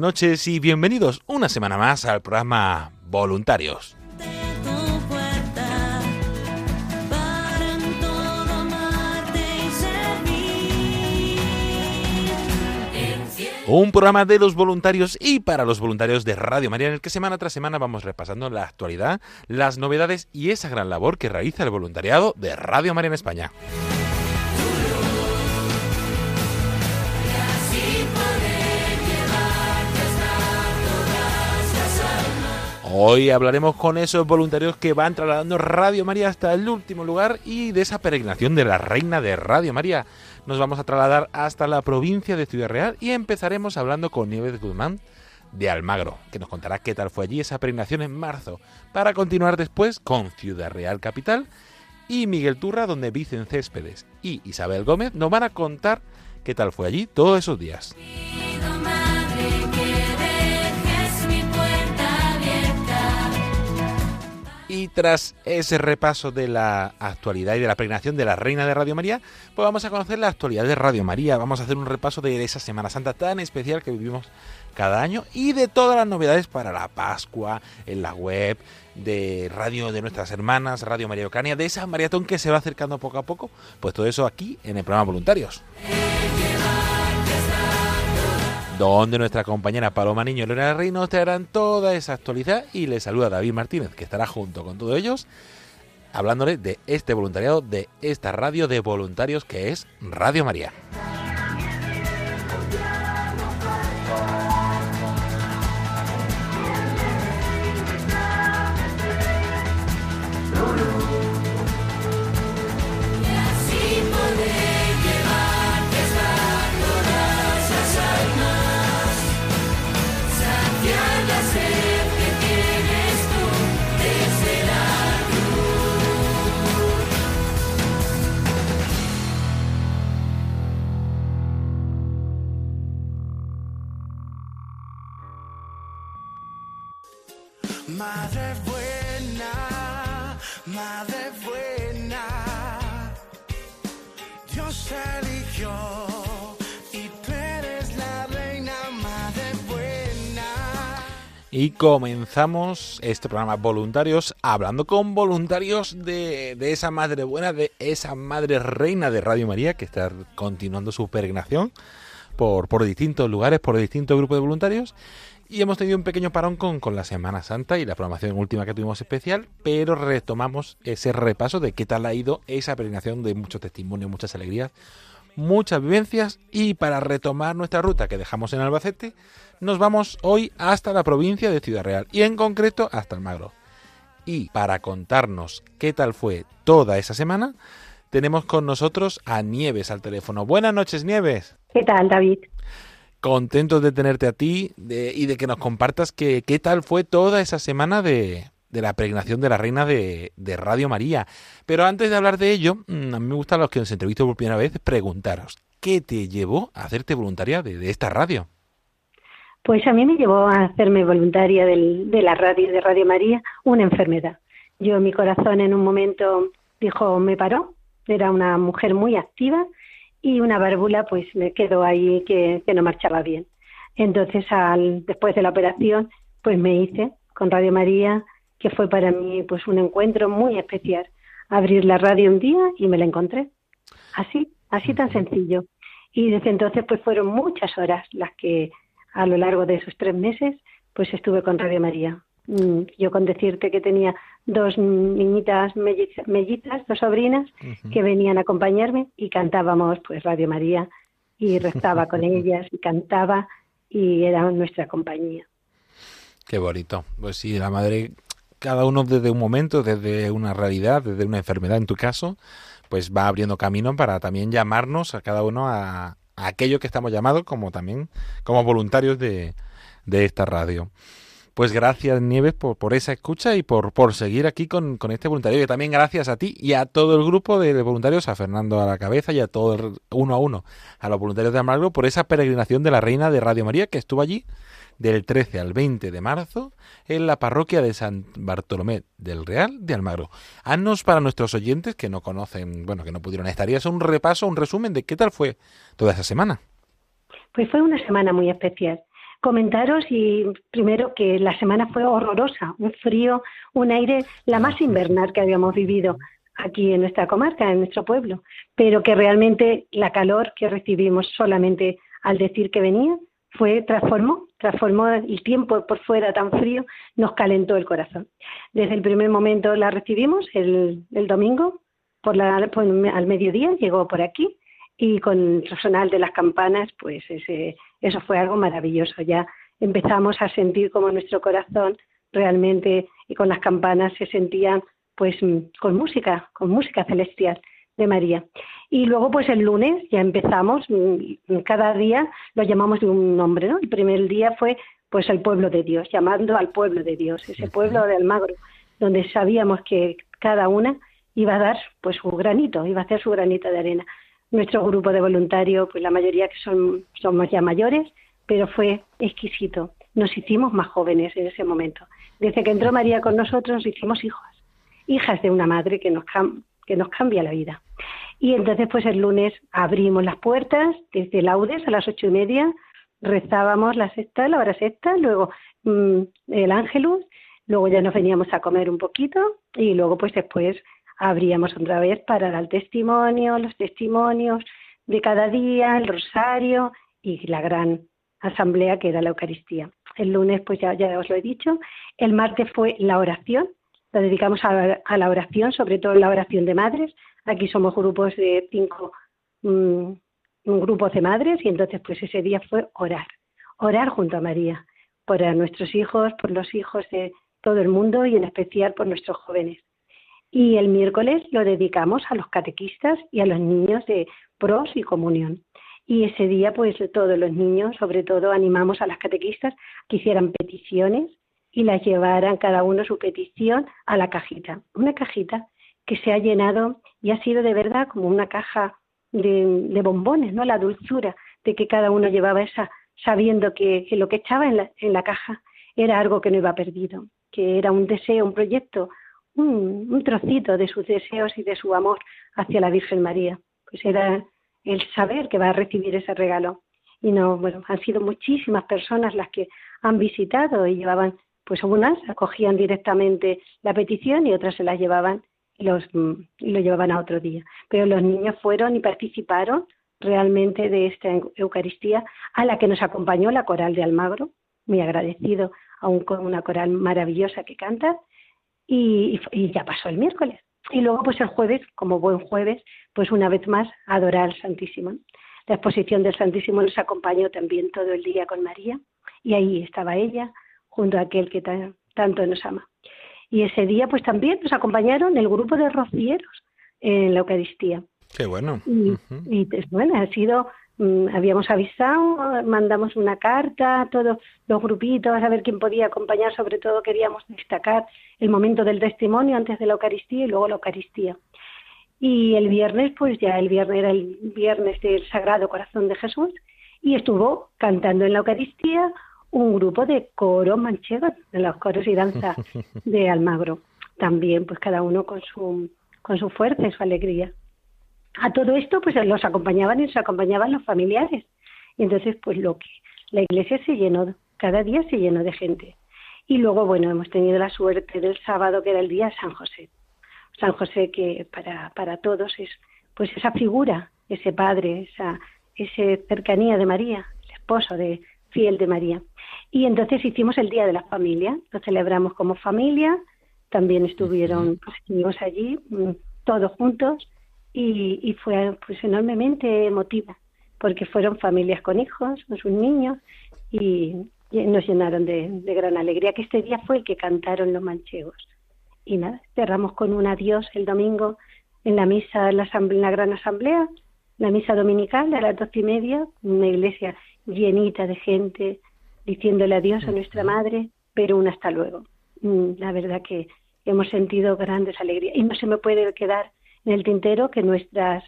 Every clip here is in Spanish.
Noches y bienvenidos una semana más al programa Voluntarios. Un programa de los voluntarios y para los voluntarios de Radio María en el que semana tras semana vamos repasando la actualidad, las novedades y esa gran labor que realiza el voluntariado de Radio María en España. Hoy hablaremos con esos voluntarios que van trasladando Radio María hasta el último lugar y de esa peregrinación de la Reina de Radio María. Nos vamos a trasladar hasta la provincia de Ciudad Real y empezaremos hablando con Nieves Guzmán de Almagro, que nos contará qué tal fue allí esa peregrinación en marzo, para continuar después con Ciudad Real Capital y Miguel Turra, donde Vicen Céspedes y Isabel Gómez nos van a contar qué tal fue allí todos esos días. Y tras ese repaso de la actualidad y de la peregrinación de la Reina de Radio María, pues vamos a conocer la actualidad de Radio María. Vamos a hacer un repaso de esa Semana Santa tan especial que vivimos cada año y de todas las novedades para la Pascua, en la web, de Radio de nuestras hermanas, Radio María Ocania, de esa maratón que se va acercando poco a poco. Pues todo eso aquí en el programa Voluntarios. Donde nuestra compañera Paloma Niño y Lorena Rey nos traerán toda esa actualidad y les saluda David Martínez, que estará junto con todos ellos hablándoles de este voluntariado, de esta radio de voluntarios que es Radio María. Y comenzamos este programa Voluntarios hablando con voluntarios de, de esa madre buena, de esa madre reina de Radio María que está continuando su peregrinación por, por distintos lugares, por distintos grupos de voluntarios. Y hemos tenido un pequeño parón con, con la Semana Santa y la programación última que tuvimos especial, pero retomamos ese repaso de qué tal ha ido esa peregrinación de muchos testimonios, muchas alegrías, muchas vivencias y para retomar nuestra ruta que dejamos en Albacete, nos vamos hoy hasta la provincia de Ciudad Real y en concreto hasta Almagro. Y para contarnos qué tal fue toda esa semana, tenemos con nosotros a Nieves al teléfono. Buenas noches, Nieves. ¿Qué tal, David? Contentos de tenerte a ti de- y de que nos compartas que, qué tal fue toda esa semana de, de la peregrinación de la Reina de, de Radio María. Pero antes de hablar de ello, mm, a mí me gusta a los que nos entrevisto por primera vez preguntaros, ¿qué te llevó a hacerte voluntaria de, de esta radio? Pues a mí me llevó a hacerme voluntaria del- de la radio de Radio María una enfermedad. Yo, mi corazón en un momento dijo, me paró. Era una mujer muy activa y una válvula pues me quedó ahí que, que no marchaba bien. Entonces, al, después de la operación, pues me hice con Radio María, que fue para mí pues un encuentro muy especial. Abrir la radio un día y me la encontré. Así, así tan sencillo. Y desde entonces pues fueron muchas horas las que a lo largo de esos tres meses pues estuve con Radio María. Mm, yo con decirte que tenía dos niñitas mellizas, dos sobrinas, que venían a acompañarme y cantábamos pues Radio María y rezaba con ellas y cantaba y era nuestra compañía. Qué bonito. Pues sí, la madre, cada uno desde un momento, desde una realidad, desde una enfermedad en tu caso, pues va abriendo camino para también llamarnos a cada uno a, aquello que estamos llamados como también como voluntarios de, de esta radio. Pues gracias Nieves por, por esa escucha y por, por seguir aquí con, con, este voluntario. Y también gracias a ti y a todo el grupo de voluntarios, a Fernando a la cabeza y a todo el, uno a uno, a los voluntarios de Almagro por esa peregrinación de la Reina de Radio María que estuvo allí del 13 al 20 de marzo en la parroquia de San Bartolomé del Real de Almagro. Haznos para nuestros oyentes que no conocen, bueno, que no pudieron estar, y un repaso, un resumen de qué tal fue toda esa semana. Pues fue una semana muy especial comentaros y primero que la semana fue horrorosa, un frío, un aire la más invernal que habíamos vivido aquí en nuestra comarca, en nuestro pueblo, pero que realmente la calor que recibimos solamente al decir que venía fue transformó, transformó el tiempo por fuera tan frío, nos calentó el corazón. Desde el primer momento la recibimos el, domingo por al mediodía, llegó por aquí y con el personal de las campanas, pues ese, eso fue algo maravilloso. Ya empezamos a sentir como nuestro corazón realmente y con las campanas se sentían pues con música, con música celestial de María. Y luego pues el lunes ya empezamos, cada día lo llamamos de un nombre, ¿no? El primer día fue pues el pueblo de Dios, llamando al pueblo de Dios, ese pueblo de Almagro, donde sabíamos que cada una iba a dar pues su granito, iba a hacer su granito de arena nuestro grupo de voluntarios, pues la mayoría que son, somos ya mayores, pero fue exquisito. Nos hicimos más jóvenes en ese momento. Desde que entró María con nosotros nos hicimos hijos, hijas de una madre que nos, que nos cambia la vida. Y entonces pues el lunes abrimos las puertas desde laudes a las ocho y media, rezábamos la sexta, la hora sexta, luego mm, el ángelus, luego ya nos veníamos a comer un poquito y luego pues después abríamos otra vez para dar testimonio, los testimonios de cada día, el rosario y la gran asamblea que era la Eucaristía. El lunes, pues ya, ya os lo he dicho, el martes fue la oración, la dedicamos a, la oración, sobre todo la oración de madres. Aquí somos grupos de cinco, mm, un grupo de madres y entonces pues ese día fue orar, orar junto a María, por nuestros hijos, por los hijos de todo el mundo y en especial por nuestros jóvenes. Y el miércoles lo dedicamos a los catequistas y a los niños de pros y comunión. Y ese día, pues todos los niños, sobre todo, animamos a las catequistas que hicieran peticiones y las llevaran cada uno su petición a la cajita. Una cajita que se ha llenado y ha sido de verdad como una caja de, bombones, ¿no? La dulzura de que cada uno llevaba esa, sabiendo que, lo que echaba en la, en la caja era algo que no iba perdido, que era un deseo, un proyecto, un, trocito de sus deseos y de su amor hacia la Virgen María. Pues era el saber que va a recibir ese regalo. Y no, bueno, han sido muchísimas personas las que han visitado y llevaban, pues unas acogían directamente la petición y otras se la llevaban los, lo llevaban a otro día. Pero los niños fueron y participaron realmente de esta Eucaristía a la que nos acompañó la coral de Almagro, muy agradecido aún con una coral maravillosa que canta, y, ya pasó el miércoles. Y luego, pues el jueves, como buen jueves, pues una vez más adorar al Santísimo. La exposición del Santísimo nos acompañó también todo el día con María y ahí estaba ella junto a aquel que tanto nos ama. Y ese día, pues también nos acompañaron el grupo de rocieros en la Eucaristía. Qué bueno. Y, y pues, bueno, ha sido Mm, habíamos avisado, mandamos una carta a todos los grupitos a ver quién podía acompañar, sobre todo queríamos destacar el momento del testimonio antes de la Eucaristía y luego la Eucaristía. Y el viernes, pues ya el viernes era el viernes del Sagrado Corazón de Jesús y estuvo cantando en la Eucaristía un grupo de coro manchego, de los coros y danza de Almagro. también pues cada uno con su, con su fuerza y su alegría. A todo esto pues los acompañaban y los acompañaban los familiares. Y entonces pues lo que la iglesia se llenó, cada día se llenó de gente. Y luego, bueno, hemos tenido la suerte del sábado, que era el día de San José. San José que para, para todos es pues esa figura, ese padre, esa, esa cercanía de María, el esposo de fiel de María. Y entonces hicimos el Día de la Familia, lo celebramos como familia, también estuvieron pues, allí, mm, todos juntos, y, y, fue pues enormemente emotiva, porque fueron familias con hijos, con sus niños, y, nos llenaron de, de, gran alegría, que este día fue el que cantaron los manchegos. Y nada, cerramos con un adiós el domingo en la misa, en la, en la gran asamblea, la misa dominical a las doce y media, una iglesia llenita de gente, diciéndole adiós a nuestra madre, pero un hasta luego. Mm, la verdad que hemos sentido grandes alegrías. Y no se me puede quedar en el tintero que nuestras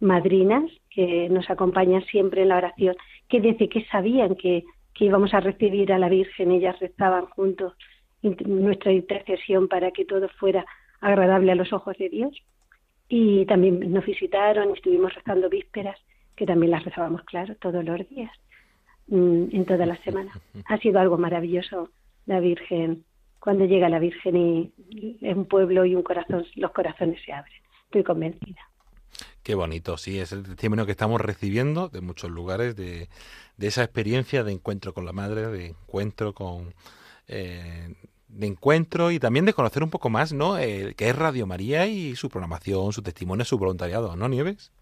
madrinas, que nos acompañan siempre en la oración, que desde que sabían que, que íbamos a recibir a la Virgen, ellas rezaban juntos nuestra intercesión para que todo fuera agradable a los ojos de Dios. Y también nos visitaron, estuvimos rezando vísperas, que también las rezábamos, claro, todos los días. Mm, en toda la semana. Ha sido algo maravilloso la Virgen, cuando llega la Virgen y es un pueblo y un corazón, los corazones se abren. Estoy convencida. Qué bonito, sí, es el testimonio que estamos recibiendo de muchos lugares, de, de esa experiencia de encuentro con la Madre, de encuentro con... Eh, de encuentro y también de conocer un poco más, ¿no? Eh, qué es Radio María y su programación, su testimonio, su voluntariado, ¿no, Nieves?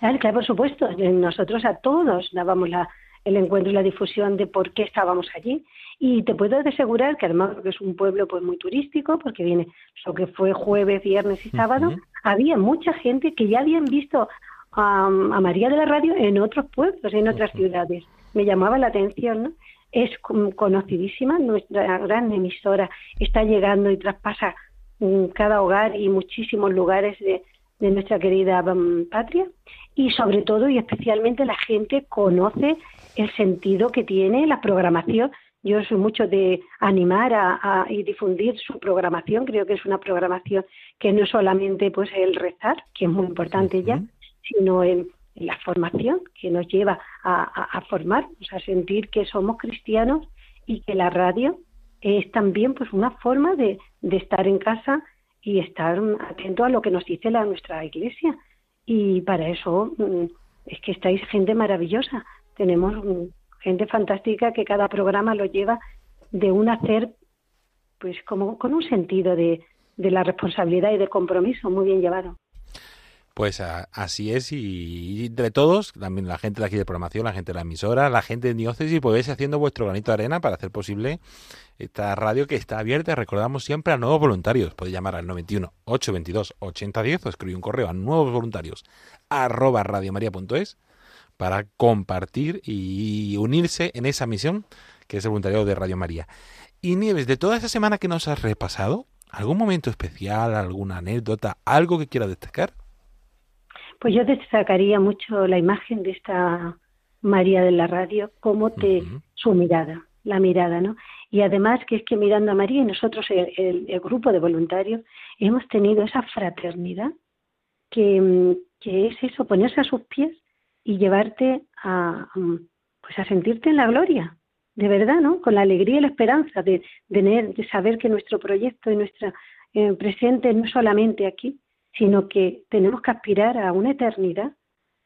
Claro, claro, por supuesto. Nosotros a todos dábamos la, el encuentro y la difusión de por qué estábamos allí. Y te puedo asegurar que además porque es un pueblo pues muy turístico, porque viene lo que fue jueves, viernes y sábado, había mucha gente que ya habían visto a, María de la Radio en otros pueblos, en otras ciudades. Me llamaba la atención, ¿no? Es conocidísima, nuestra gran emisora está llegando y traspasa mm, cada hogar y muchísimos lugares de, de nuestra querida mm, patria y sobre todo y especialmente la gente conoce el sentido que tiene la programación. Yo soy mucho de animar a, y difundir su programación. Creo que es una programación que no es solamente pues el rezar, que es muy importante ya, sino en, la formación que nos lleva a, a, formarnos, a sentir que somos cristianos y que la radio es también pues una forma de, de estar en casa y estar atento a lo que nos dice la nuestra iglesia. Y para eso mm, es que estáis gente maravillosa tenemos gente fantástica que cada programa lo lleva de un hacer, pues como con un sentido de, la responsabilidad y de compromiso muy bien llevado. Pues así es, y, entre todos, también la gente de aquí de programación, la gente de la emisora, la gente de diócesis, podéis haciendo vuestro granito de arena para hacer posible esta radio que está abierta. Recordamos siempre a nuevos voluntarios. Podéis llamar al 91 822 8010 o escribir un correo a nuevos voluntarios arroba radiomaria.es para compartir y unirse en esa misión que es el voluntariado de Radio María. Y Nieves, de toda esa semana que nos has repasado, ¿algún momento especial, alguna anécdota, algo que quiera destacar? Pues yo destacaría mucho la imagen de esta María de la radio, cómo te, su mirada, la mirada, ¿no? Y además que es que mirando a María y nosotros, el, el grupo de voluntarios, hemos tenido esa fraternidad que, que es eso, ponerse a sus pies y llevarte a, pues a sentirte en la gloria, de verdad, ¿no? Con la alegría y la esperanza de, de, de saber que nuestro proyecto y nuestro eh, presente no solamente aquí, sino que tenemos que aspirar a una eternidad,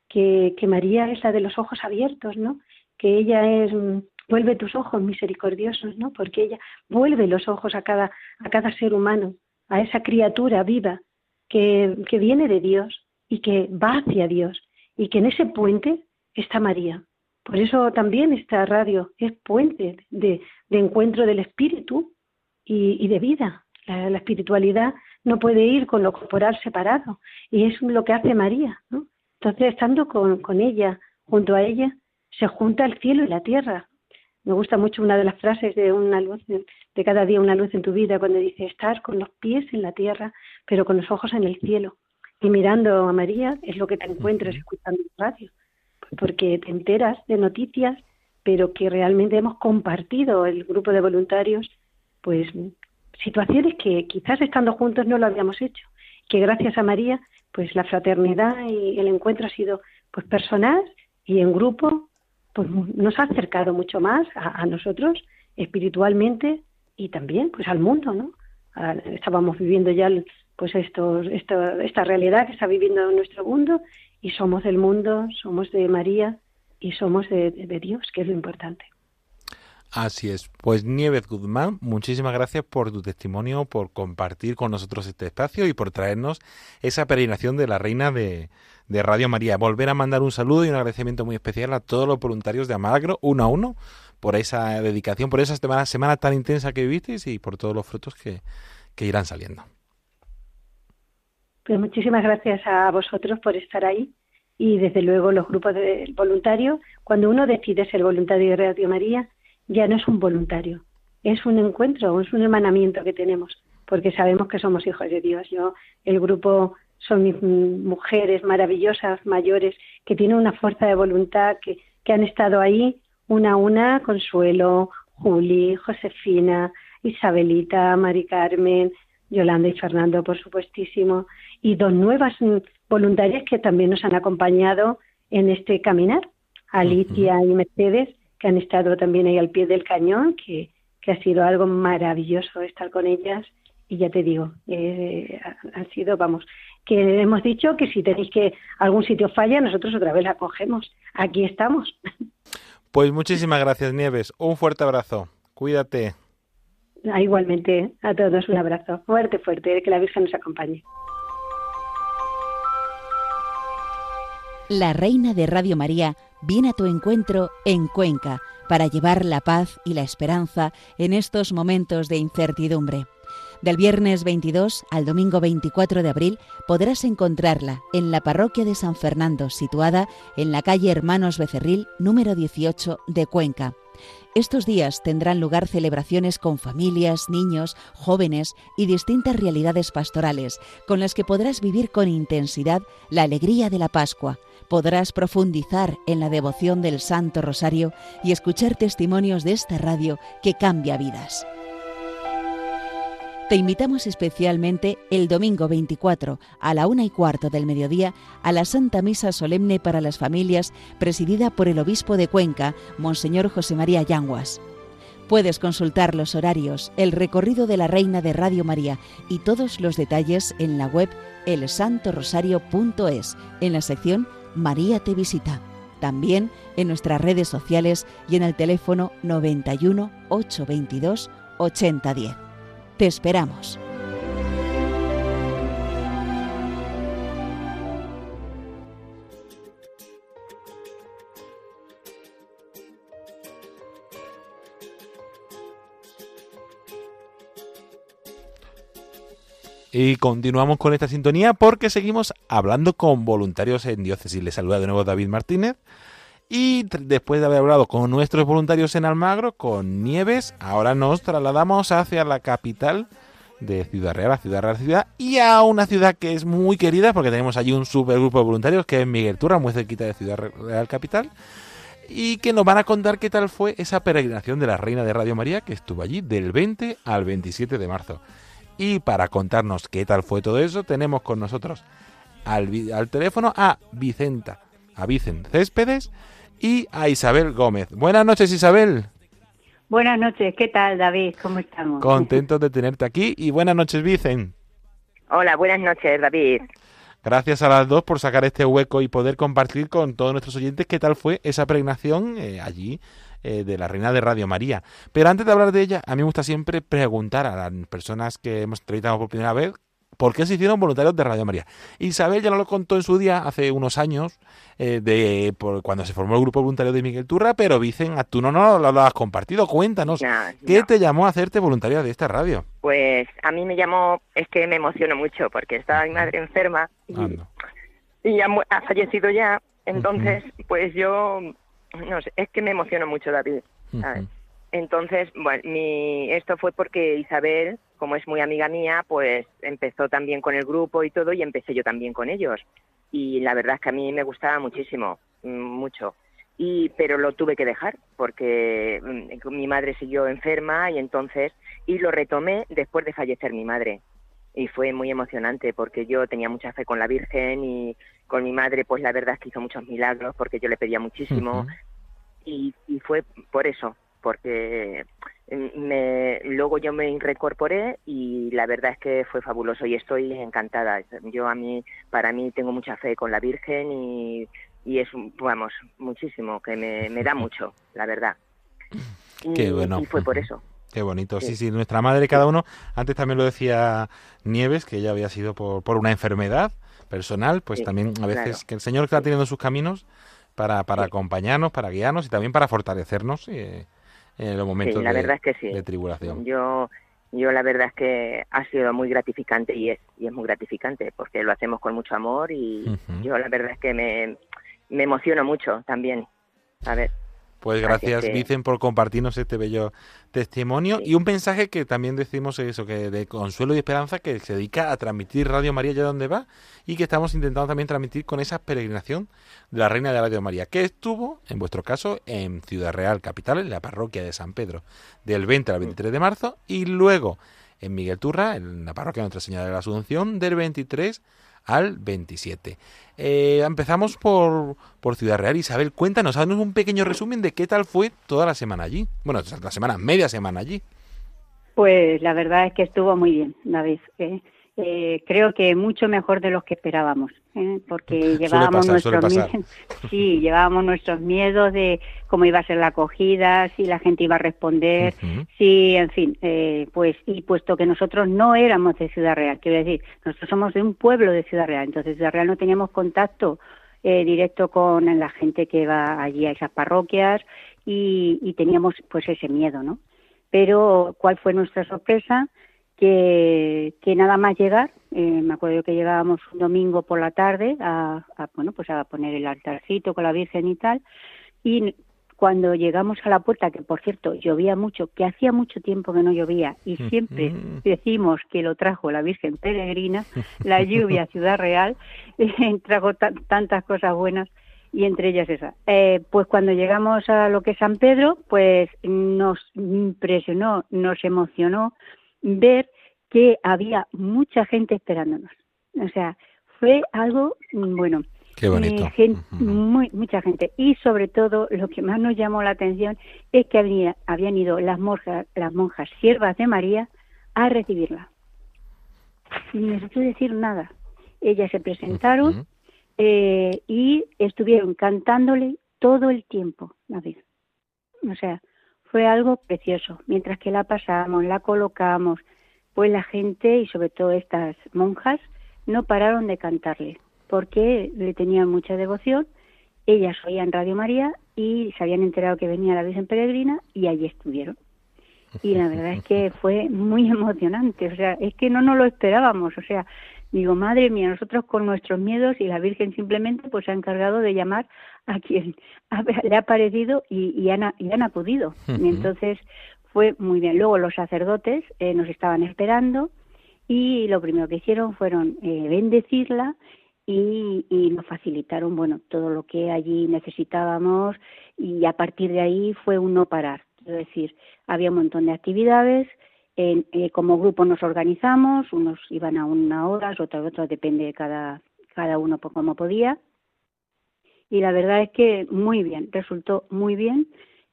que, que María es la de los ojos abiertos, ¿no? Que ella es mm, vuelve tus ojos misericordiosos, ¿no? Porque ella vuelve los ojos a cada, a cada ser humano, a esa criatura viva que, que viene de Dios y que va hacia Dios y que en ese puente está María. Por eso también esta radio es puente de, encuentro del espíritu y, de vida. La, espiritualidad no puede ir con lo corporal separado y es lo que hace María. ¿no? Entonces, estando con, con ella, junto a ella, se junta el cielo y la tierra. Me gusta mucho una de las frases de una luz, de cada día una luz en tu vida, cuando dice estar con los pies en la tierra, pero con los ojos en el cielo y mirando a María es lo que te encuentras escuchando radio, porque te enteras de noticias, pero que realmente hemos compartido el grupo de voluntarios, pues situaciones que quizás estando juntos no lo habíamos hecho, que gracias a María, pues la fraternidad y el encuentro ha sido pues personal y en grupo, pues nos ha acercado mucho más a, nosotros espiritualmente y también pues al mundo, ¿no? estábamos viviendo ya pues esto, esta realidad que está viviendo nuestro mundo y somos del mundo, somos de María y somos de Dios, que es lo importante. Así es. Pues Nieves Guzmán, muchísimas gracias por tu testimonio, por compartir con nosotros este espacio y por traernos esa peregrinación de la Reina de, Radio María. Volver a mandar un saludo y un agradecimiento muy especial a todos los voluntarios de Amagro, uno a uno, por esa dedicación, por esa semana, semana tan intensa que vivisteis y por todos los frutos que irán saliendo. Pues muchísimas gracias a vosotros por estar ahí y desde luego los grupos de voluntarios. Cuando uno decide ser voluntario de Radio María, ya no es un voluntario, es un encuentro, es un hermanamiento que tenemos, porque sabemos que somos hijos de Dios. Yo, el grupo son mis mujeres maravillosas, mayores, que tienen una fuerza de voluntad, que, que han estado ahí una a una, Consuelo, Juli, Josefina, Isabelita, Mari Carmen, Yolanda y Fernando, por supuestísimo, y dos nuevas voluntarias que también nos han acompañado en este caminar, Alicia y Mercedes, que han estado también ahí al pie del cañón, que, que ha sido algo maravilloso estar con ellas. Y ya te digo, eh, han sido, vamos, que hemos dicho que si tenéis que algún sitio falla, nosotros otra vez la cogemos. Aquí estamos. Pues muchísimas gracias, Nieves. Un fuerte abrazo. Cuídate. Ah, igualmente, a todos un abrazo. Fuerte, fuerte. Que la Virgen nos acompañe. La Reina de Radio María viene a tu encuentro en Cuenca para llevar la paz y la esperanza en estos momentos de incertidumbre. Del viernes 22 al domingo 24 de abril podrás encontrarla en la parroquia de San Fernando, situada en la calle Hermanos Becerril, número 18 de Cuenca. Estos días tendrán lugar celebraciones con familias, niños, jóvenes y distintas realidades pastorales, con las que podrás vivir con intensidad la alegría de la Pascua, podrás profundizar en la devoción del Santo Rosario y escuchar testimonios de esta radio que cambia vidas. Te invitamos especialmente el domingo 24 a la una y cuarto del mediodía a la Santa Misa Solemne para las Familias presidida por el Obispo de Cuenca, Monseñor José María Yanguas. Puedes consultar los horarios, el recorrido de la Reina de Radio María y todos los detalles en la web elsantorosario.es en la sección María te visita. También en nuestras redes sociales y en el teléfono 91 822 8010. Te esperamos. Y continuamos con esta sintonía porque seguimos hablando con voluntarios en diócesis. Les saluda de nuevo David Martínez. Y después de haber hablado con nuestros voluntarios en Almagro, con Nieves, ahora nos trasladamos hacia la capital de Ciudad Real, a Ciudad Real Ciudad, y a una ciudad que es muy querida porque tenemos allí un supergrupo de voluntarios que es Miguel Turra, muy cerquita de Ciudad Real Capital, y que nos van a contar qué tal fue esa peregrinación de la Reina de Radio María que estuvo allí del 20 al 27 de marzo. Y para contarnos qué tal fue todo eso, tenemos con nosotros al, al teléfono a Vicenta, a Vicen Céspedes y a Isabel Gómez. Buenas noches, Isabel. Buenas noches, ¿qué tal, David? ¿Cómo estamos? Contentos de tenerte aquí y buenas noches, Vicen. Hola, buenas noches, David. Gracias a las dos por sacar este hueco y poder compartir con todos nuestros oyentes qué tal fue esa pregnación eh, allí eh, de la Reina de Radio María. Pero antes de hablar de ella, a mí me gusta siempre preguntar a las personas que hemos entrevistado por primera vez por qué se hicieron voluntarios de Radio María. Isabel ya nos lo contó en su día, hace unos años, eh, de por, cuando se formó el grupo voluntario de Miguel Turra, pero dicen, tú no, no lo, has compartido. Cuéntanos, ¿qué te llamó a hacerte voluntaria de esta radio? Pues a mí me llamó, es que me emociono mucho, porque estaba mi madre enferma y, y ha, fallecido ya. Entonces, pues yo no sé, es que me emociono mucho, David. Entonces, bueno, mi, esto fue porque Isabel, como es muy amiga mía, pues empezó también con el grupo y todo, y empecé yo también con ellos. Y la verdad es que a mí me gustaba muchísimo, mm, mucho. y pero lo tuve que dejar porque mm, mi madre siguió enferma y entonces y lo retomé después de fallecer mi madre y fue muy emocionante porque yo tenía mucha fe con la Virgen y con mi madre pues la verdad es que hizo muchos milagros porque yo le pedía muchísimo y, y, fue por eso porque mm, me, luego yo me reincorporé y la verdad es que fue fabuloso y estoy encantada. Yo a mí, para mí tengo mucha fe con la Virgen y, y es, vamos, muchísimo, que me, me da mucho, la verdad. Qué bueno. Y fue por eso. Qué bonito, sí. sí, nuestra madre, cada uno, antes también lo decía Nieves, que ella había sido por, por una enfermedad personal, pues también a veces que el Señor está teniendo sus caminos para, para acompañarnos, para guiarnos y también para fortalecernos eh, en los momentos la de, verdad es que sí. de tribulación. Yo, yo la verdad es que ha sido muy gratificante y es, y es muy gratificante porque lo hacemos con mucho amor y yo la verdad es que me, me emociono mucho también. A ver. Pues gracias, Vicen, por compartirnos este bello testimonio y un mensaje que también decimos eso, que de consuelo y esperanza que se dedica a transmitir Radio María allá donde va y que estamos intentando también transmitir con esa peregrinación de la Reina de Radio María, que estuvo, en vuestro caso, en Ciudad Real, capital, en la parroquia de San Pedro, del 20 al 23 de marzo y luego en Miguel Turra, en la parroquia de Nuestra Señora de la Asunción, del 23 al 27. Eh, empezamos por, por Ciudad Real. Isabel, cuéntanos, haznos un pequeño resumen de qué tal fue toda la semana allí. Bueno, la semana, media semana allí. Pues la verdad es que estuvo muy bien, David. ¿eh? Eh, creo que mucho mejor de los que esperábamos, ¿eh? porque llevábamos nuestros miedos, sí, llevábamos nuestros miedos de cómo iba a ser la acogida, si la gente iba a responder, si, en fin, eh, pues y puesto que nosotros no éramos de Ciudad Real, quiero decir, nosotros somos de un pueblo de Ciudad Real, entonces Ciudad Real no teníamos contacto eh, directo con la gente que va allí a esas parroquias y, y teníamos pues ese miedo, ¿no? Pero ¿cuál fue nuestra sorpresa? Que, nada más llegar, eh, me acuerdo que llegábamos un domingo por la tarde a, bueno, pues a poner el altarcito con la Virgen y tal, y cuando llegamos a la puerta, que por cierto llovía mucho, que hacía mucho tiempo que no llovía, y siempre decimos que lo trajo la Virgen Peregrina, la lluvia Ciudad Real, trajo tantas cosas buenas, y entre ellas esa. Eh, pues cuando llegamos a lo que es San Pedro, pues nos impresionó, nos emocionó ver que había mucha gente esperándonos. O sea, fue algo, mm, bueno, Qué bonito. Eh, muy, mucha gente. Y sobre todo, lo que más nos llamó la atención es que había, habían ido las monjas, las monjas siervas de María a recibirla. Sin necesito decir nada. Ellas se presentaron eh, y estuvieron cantándole todo el tiempo, David. O sea, fue algo precioso. Mientras que la pasamos, la colocamos, pues la gente y sobre todo estas monjas no pararon de cantarle porque le tenían mucha devoción. Ellas oían Radio María y se habían enterado que venía la Virgen Peregrina y allí estuvieron. Y la verdad es que fue muy emocionante, o sea, es que no nos lo esperábamos, o sea, digo, madre mía, nosotros con nuestros miedos y la Virgen simplemente pues se ha encargado de llamar a quien le ha parecido y, han, y han acudido. Y entonces fue muy bien. Luego los sacerdotes eh, nos estaban esperando y lo primero que hicieron fueron eh, bendecirla y, y, nos facilitaron bueno todo lo que allí necesitábamos y a partir de ahí fue un no parar. Quiero decir, había un montón de actividades, eh, como grupo nos organizamos, unos iban a una hora, otros otros depende de cada, cada uno por cómo podía. Y la verdad es que muy bien, resultó muy bien.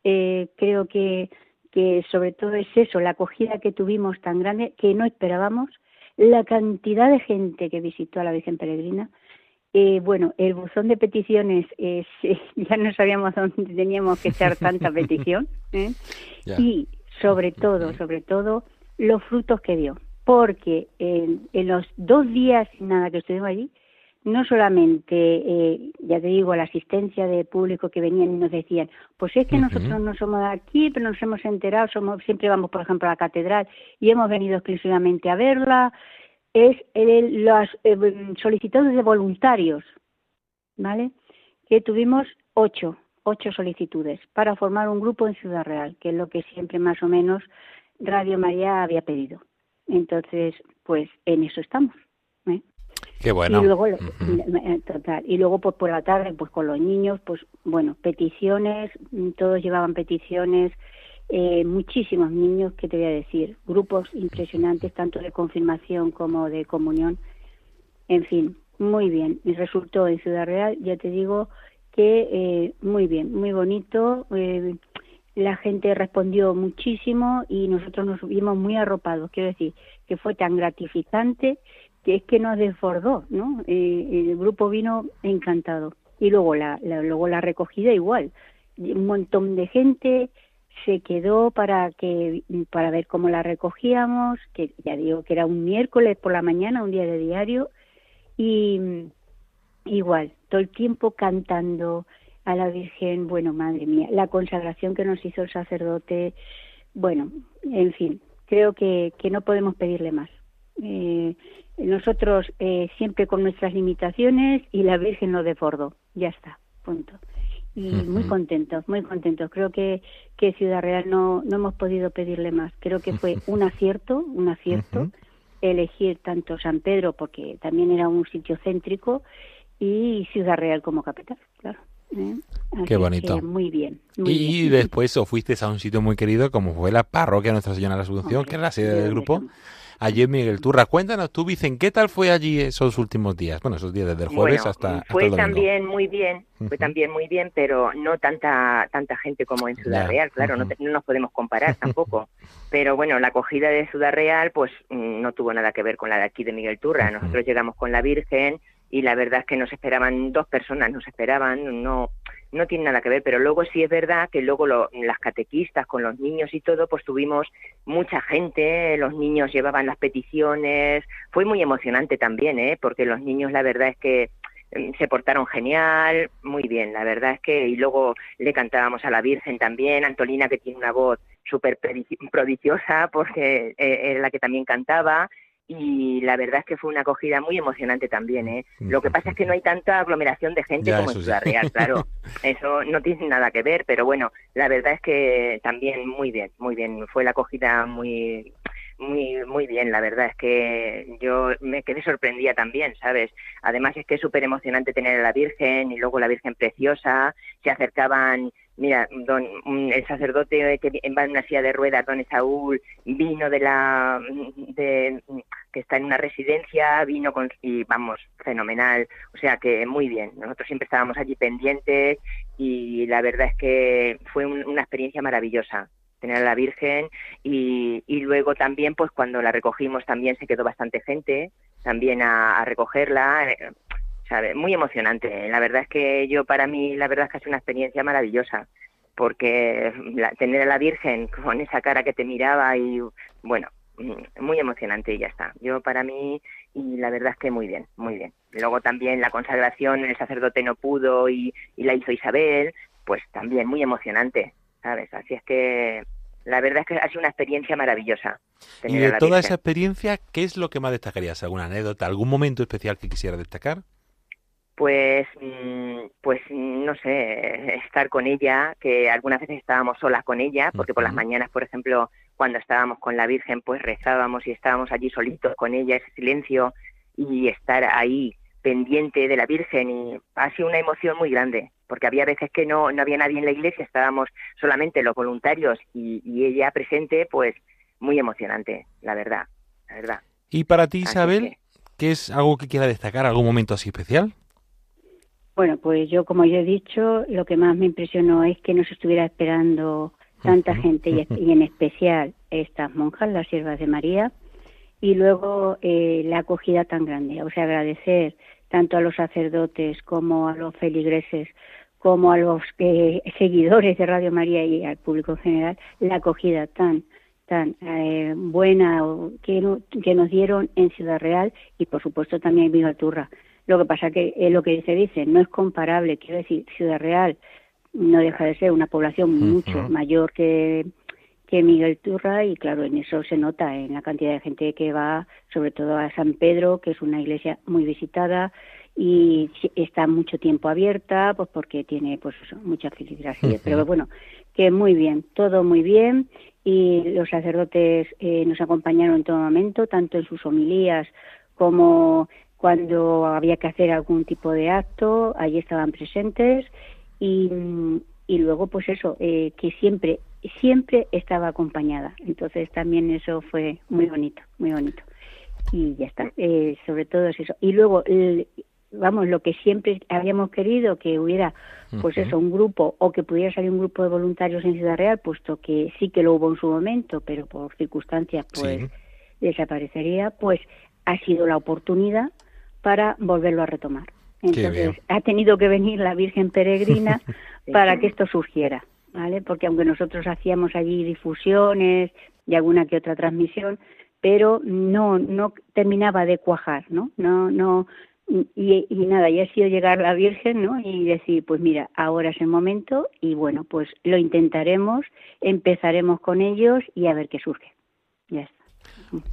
Eh, creo que, que sobre todo es eso, la acogida que tuvimos tan grande que no esperábamos, la cantidad de gente que visitó a la Virgen Peregrina. Eh, bueno, el buzón de peticiones, es, ya no sabíamos dónde teníamos que echar tanta petición. ¿eh? Y sobre todo, sobre todo, los frutos que dio. Porque en, los dos días nada que estuvimos allí, no solamente, eh, ya te digo, la asistencia de público que venían y nos decían, pues es que nosotros no somos de aquí, pero nos hemos enterado, somos siempre vamos, por ejemplo, a la catedral y hemos venido exclusivamente a verla, es el, las eh, solicitudes de voluntarios, ¿vale? Que tuvimos ocho, ocho solicitudes para formar un grupo en Ciudad Real, que es lo que siempre más o menos Radio María había pedido. Entonces, pues en eso estamos. ¿eh? Qué bueno. Y luego, total. Y luego, pues por la tarde, pues con los niños, pues bueno, peticiones, mm, todos llevaban peticiones, eh, muchísimos niños, que te voy a decir, grupos impresionantes, tanto de confirmación como de comunión. En fin, muy bien. Y resultó en Ciudad Real, ya te digo, que eh, muy bien, muy bonito. Eh, la gente respondió muchísimo y nosotros nos vimos muy arropados. Quiero decir, que fue tan gratificante que es que nos desbordó, ¿no? Eh, el grupo vino encantado. Y luego la, luego la recogida igual. Un montón de gente se quedó para que para ver cómo la recogíamos, que ya digo que era un miércoles por la mañana, un día de diario, y igual, todo el tiempo cantando a la Virgen, bueno, madre mía, la consagración que nos hizo el sacerdote, bueno, en fin, creo que, que no podemos pedirle más. Eh, nosotros eh, siempre con nuestras limitaciones y la Virgen lo desbordó, ya está, punto. Y muy contentos, muy contentos. Creo que, que Ciudad Real no, no hemos podido pedirle más. Creo que fue un acierto, un acierto elegir tanto San Pedro porque también era un sitio céntrico y Ciudad Real como capital, claro. ¿eh? Qué bonito. muy bien. y después os fuiste a un sitio muy querido como fue la parroquia Nuestra Señora de la Asunción, que era la sede del grupo. Allí Miguel Turra, cuéntanos tú, Vicen, ¿qué tal fue allí esos últimos días? Bueno, esos días desde el jueves hasta, Fue también muy bien, fue también muy bien, pero no tanta tanta gente como en Ciudad Real, claro, no, no, nos podemos comparar tampoco. pero bueno, la acogida de Ciudad Real, pues mm, no tuvo nada que ver con la de aquí de Miguel Turra. Nosotros llegamos con la Virgen y la verdad es que nos esperaban dos personas, nos esperaban, no no tiene nada que ver, pero luego sí es verdad que luego las catequistas con los niños y todo, pues tuvimos mucha gente, los niños llevaban las peticiones, fue muy emocionante también, ¿eh? porque los niños la verdad es que mm, se portaron genial, muy bien, la verdad es que, y luego le cantábamos a la Virgen también, Antolina que tiene una voz súper prodigiosa porque eh, era la que también cantaba, y la verdad es que fue una acogida muy emocionante también. ¿eh? Lo que pasa es que no hay tanta aglomeración de gente como en Ciudad Real, claro. Eso no tiene nada que ver, pero bueno, la verdad es que también muy bien, muy bien. Fue la acogida muy muy muy bien, la verdad es que yo me quedé sorprendida también, ¿sabes? Además es que es súper emocionante tener a la Virgen y luego la Virgen preciosa, se acercaban Mira, don, el sacerdote que va en una silla de ruedas, don Saúl, vino de la, de, que está en una residencia, vino con, y vamos, fenomenal. O sea que muy bien. Nosotros siempre estábamos allí pendientes y la verdad es que fue una experiencia maravillosa tener a la Virgen y, y luego también pues cuando la recogimos también se quedó bastante gente también a, recogerla muy emocionante. La verdad es que yo, para mí, la verdad es que ha sido una experiencia maravillosa, porque tener a la Virgen con esa cara que te miraba y, bueno, mm, muy emocionante y ya está. Yo, para mí, y la verdad es que muy bien, muy bien. Luego también la consagración, el sacerdote no pudo y la hizo Isabel, pues también muy emocionante, ¿sabes? Así es que la verdad es que ha sido una experiencia maravillosa. Y de toda esa experiencia, ¿qué es lo que más destacarías? ¿Alguna anécdota, algún momento especial que quisiera destacar? pues mm, pues no sé estar con ella que algunas veces estábamos solas con ella porque por las mañanas por ejemplo cuando estábamos con la Virgen pues rezábamos y estábamos allí solitos con ella ese silencio y estar ahí pendiente de la Virgen y ha sido una emoción muy grande porque había veces que no no había nadie en la iglesia estábamos solamente los voluntarios y, ella presente pues muy emocionante la verdad la verdad. Y para ti Isabel ¿qué es algo que quiera destacar algún momento así especial bueno, pues yo, como ya he dicho, lo que más me impresionó es que nos estuviera esperando tanta gente y, en especial estas monjas, las siervas de María, y luego eh, la acogida tan grande. O sea, agradecer tanto a los sacerdotes como a los feligreses, como a los eh, seguidores de Radio María y al público en general, la acogida tan tan eh, buena que, que nos dieron en Ciudad Real y por supuesto también en Vigaturra. Lo que pasa que es lo que se dice, no es comparable, quiero decir, Ciudad Real no deja de ser una población mucho mayor que, que Miguel Turra y claro, en eso se nota en la cantidad de gente que va, sobre todo a San Pedro, que es una iglesia muy visitada y está mucho tiempo abierta, pues porque tiene pues mucha feligresía. Pero bueno, que muy bien, todo muy bien y los sacerdotes eh, nos acompañaron en todo momento, tanto en sus homilías como cuando había que hacer algún tipo de acto, allí estaban presentes y, y luego pues eso, eh, que siempre, siempre estaba acompañada. Entonces también eso fue muy bonito, muy bonito. Y ya está, eh, sobre todo es eso. Y luego, vamos, lo que siempre habíamos querido, que hubiera pues eso, un grupo o que pudiera salir un grupo de voluntarios en Ciudad Real, puesto que sí que lo hubo en su momento, pero por circunstancias pues desaparecería, pues ha sido la oportunidad para volverlo a retomar. Entonces, ha tenido que venir la Virgen Peregrina para que esto surgiera, ¿vale? Porque aunque nosotros hacíamos allí difusiones y alguna que otra transmisión, pero no no terminaba de cuajar, ¿no? No no y, y, nada, ya ha sido llegar la Virgen, ¿no? Y decir, pues mira, ahora es el momento y bueno, pues lo intentaremos, empezaremos con ellos y a ver qué surge. Ya está.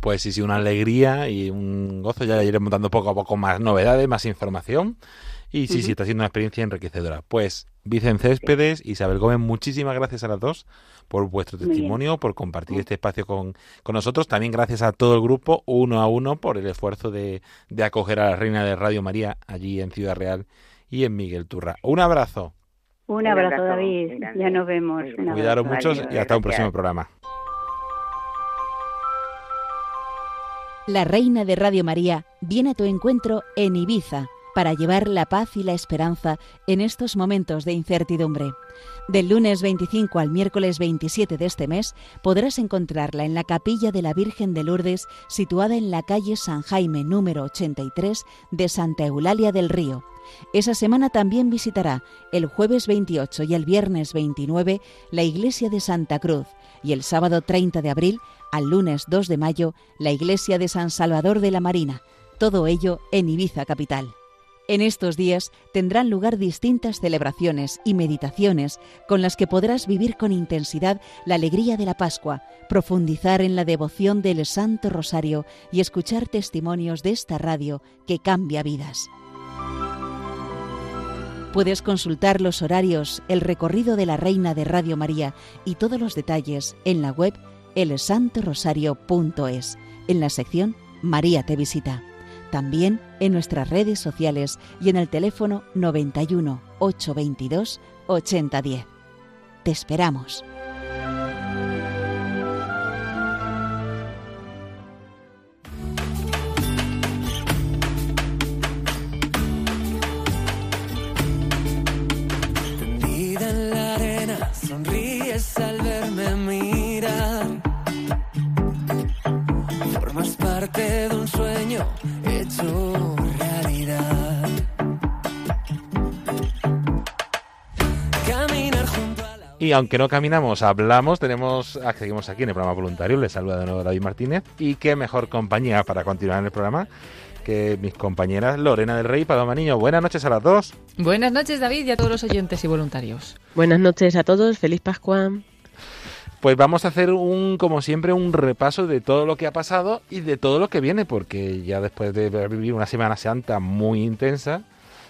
Pues sí, sí, una alegría y un gozo. Ya iremos dando poco a poco más novedades, más información. Y sí, sí, está siendo una experiencia enriquecedora. Pues Vicen Céspedes, Isabel Gómez, muchísimas gracias a las dos por vuestro testimonio, por compartir este espacio con, con, nosotros. También gracias a todo el grupo, uno a uno, por el esfuerzo de, de acoger a la Reina de Radio María allí en Ciudad Real y en Miguel Turra. Un abrazo. Un abrazo, David. Ya nos vemos. Cuidaros mucho y hasta un próximo programa. La Reina de Radio María viene a tu encuentro en Ibiza para llevar la paz y la esperanza en estos momentos de incertidumbre. Del lunes 25 al miércoles 27 de este mes podrás encontrarla en la capilla de la Virgen de Lourdes situada en la calle San Jaime número 83 de Santa Eulalia del Río. Esa semana también visitará el jueves 28 y el viernes 29 la iglesia de Santa Cruz y el sábado 30 de abril al lunes 2 de mayo la iglesia de San Salvador de la Marina, todo ello en Ibiza capital. En estos días tendrán lugar distintas celebraciones y meditaciones con las que podrás vivir con intensidad la alegría de la Pascua, profundizar en la devoción del Santo Rosario y escuchar testimonios de esta radio que cambia vidas. Puedes consultar los horarios, el recorrido de la Reina de Radio María y todos los detalles en la web elsantorosario.es, en la sección María te visita. También en nuestras redes sociales y en el teléfono 91 822 8010. Te esperamos. Y aunque no caminamos, hablamos, tenemos, ah, seguimos aquí en el programa voluntario. Les saluda de nuevo David Martínez. Y qué mejor compañía para continuar en el programa que mis compañeras Lorena del Rey y Paloma Niño. Buenas noches a las dos. Buenas noches, David, y a todos los oyentes y voluntarios. Buenas noches a todos, feliz Pascua. Pues vamos a hacer un, como siempre, un repaso de todo lo que ha pasado y de todo lo que viene, porque ya después de vivir una Semana Santa muy intensa,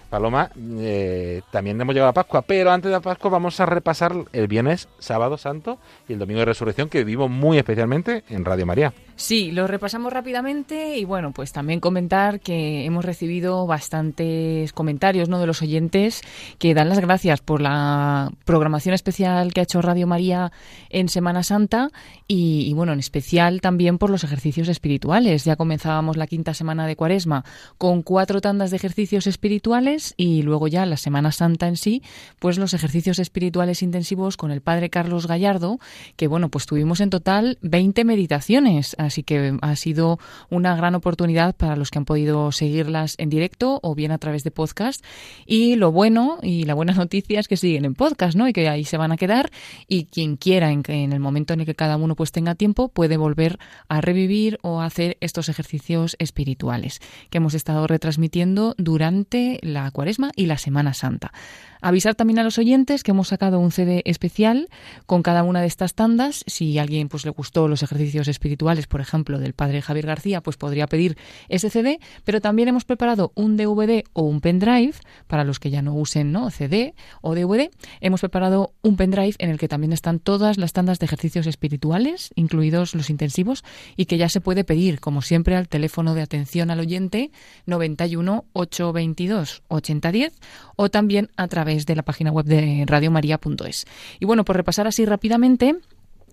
Paloma, eh, también hemos llegado a Pascua, pero antes de la Pascua vamos a repasar el viernes, sábado santo y el domingo de resurrección que vivimos muy especialmente en Radio María. Sí, lo repasamos rápidamente y bueno, pues también comentar que hemos recibido bastantes comentarios ¿no? de los oyentes que dan las gracias por la programación especial que ha hecho Radio María en Semana Santa y, y bueno, en especial también por los ejercicios espirituales. Ya comenzábamos la quinta semana de Cuaresma con cuatro tandas de ejercicios espirituales y luego ya la Semana Santa en sí, pues los ejercicios espirituales intensivos con el Padre Carlos Gallardo, que bueno, pues tuvimos en total 20 meditaciones así que ha sido una gran oportunidad para los que han podido seguirlas en directo o bien a través de podcast. Y lo bueno y la buena noticia es que siguen en podcast, ¿no? Y que ahí se van a quedar y quien quiera en, en el momento en el que cada uno pues tenga tiempo puede volver a revivir o a hacer estos ejercicios espirituales que hemos estado retransmitiendo durante la Cuaresma y la Semana Santa. Avisar también a los oyentes que hemos sacado un CD especial con cada una de estas tandas. Si a alguien pues, le gustó los ejercicios espirituales, por ejemplo, del padre Javier García, pues podría pedir ese CD. Pero también hemos preparado un DVD o un pendrive para los que ya no usen ¿no? CD o DVD. Hemos preparado un pendrive en el que también están todas las tandas de ejercicios espirituales, incluidos los intensivos, y que ya se puede pedir, como siempre, al teléfono de atención al oyente 91 822 8010 o también a través de la página web de radiomaria.es. Y bueno, por repasar así rápidamente,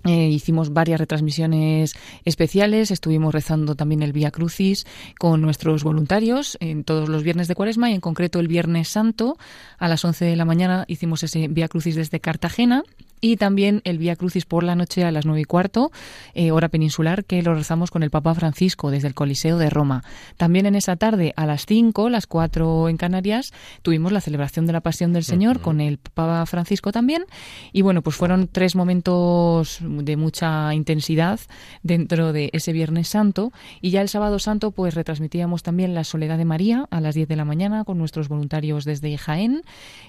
eh, hicimos varias retransmisiones especiales, estuvimos rezando también el Vía Crucis con nuestros voluntarios en todos los viernes de Cuaresma y en concreto el Viernes Santo a las 11 de la mañana hicimos ese Vía Crucis desde Cartagena y también el Vía Crucis por la noche a las nueve y cuarto, eh, hora peninsular, que lo rezamos con el Papa Francisco desde el Coliseo de Roma. También en esa tarde a las 5, las 4 en Canarias, tuvimos la celebración de la Pasión del Señor con el Papa Francisco también. Y bueno, pues fueron tres momentos de mucha intensidad dentro de ese Viernes Santo. Y ya el Sábado Santo, pues retransmitíamos también la Soledad de María a las 10 de la mañana con nuestros voluntarios desde Jaén,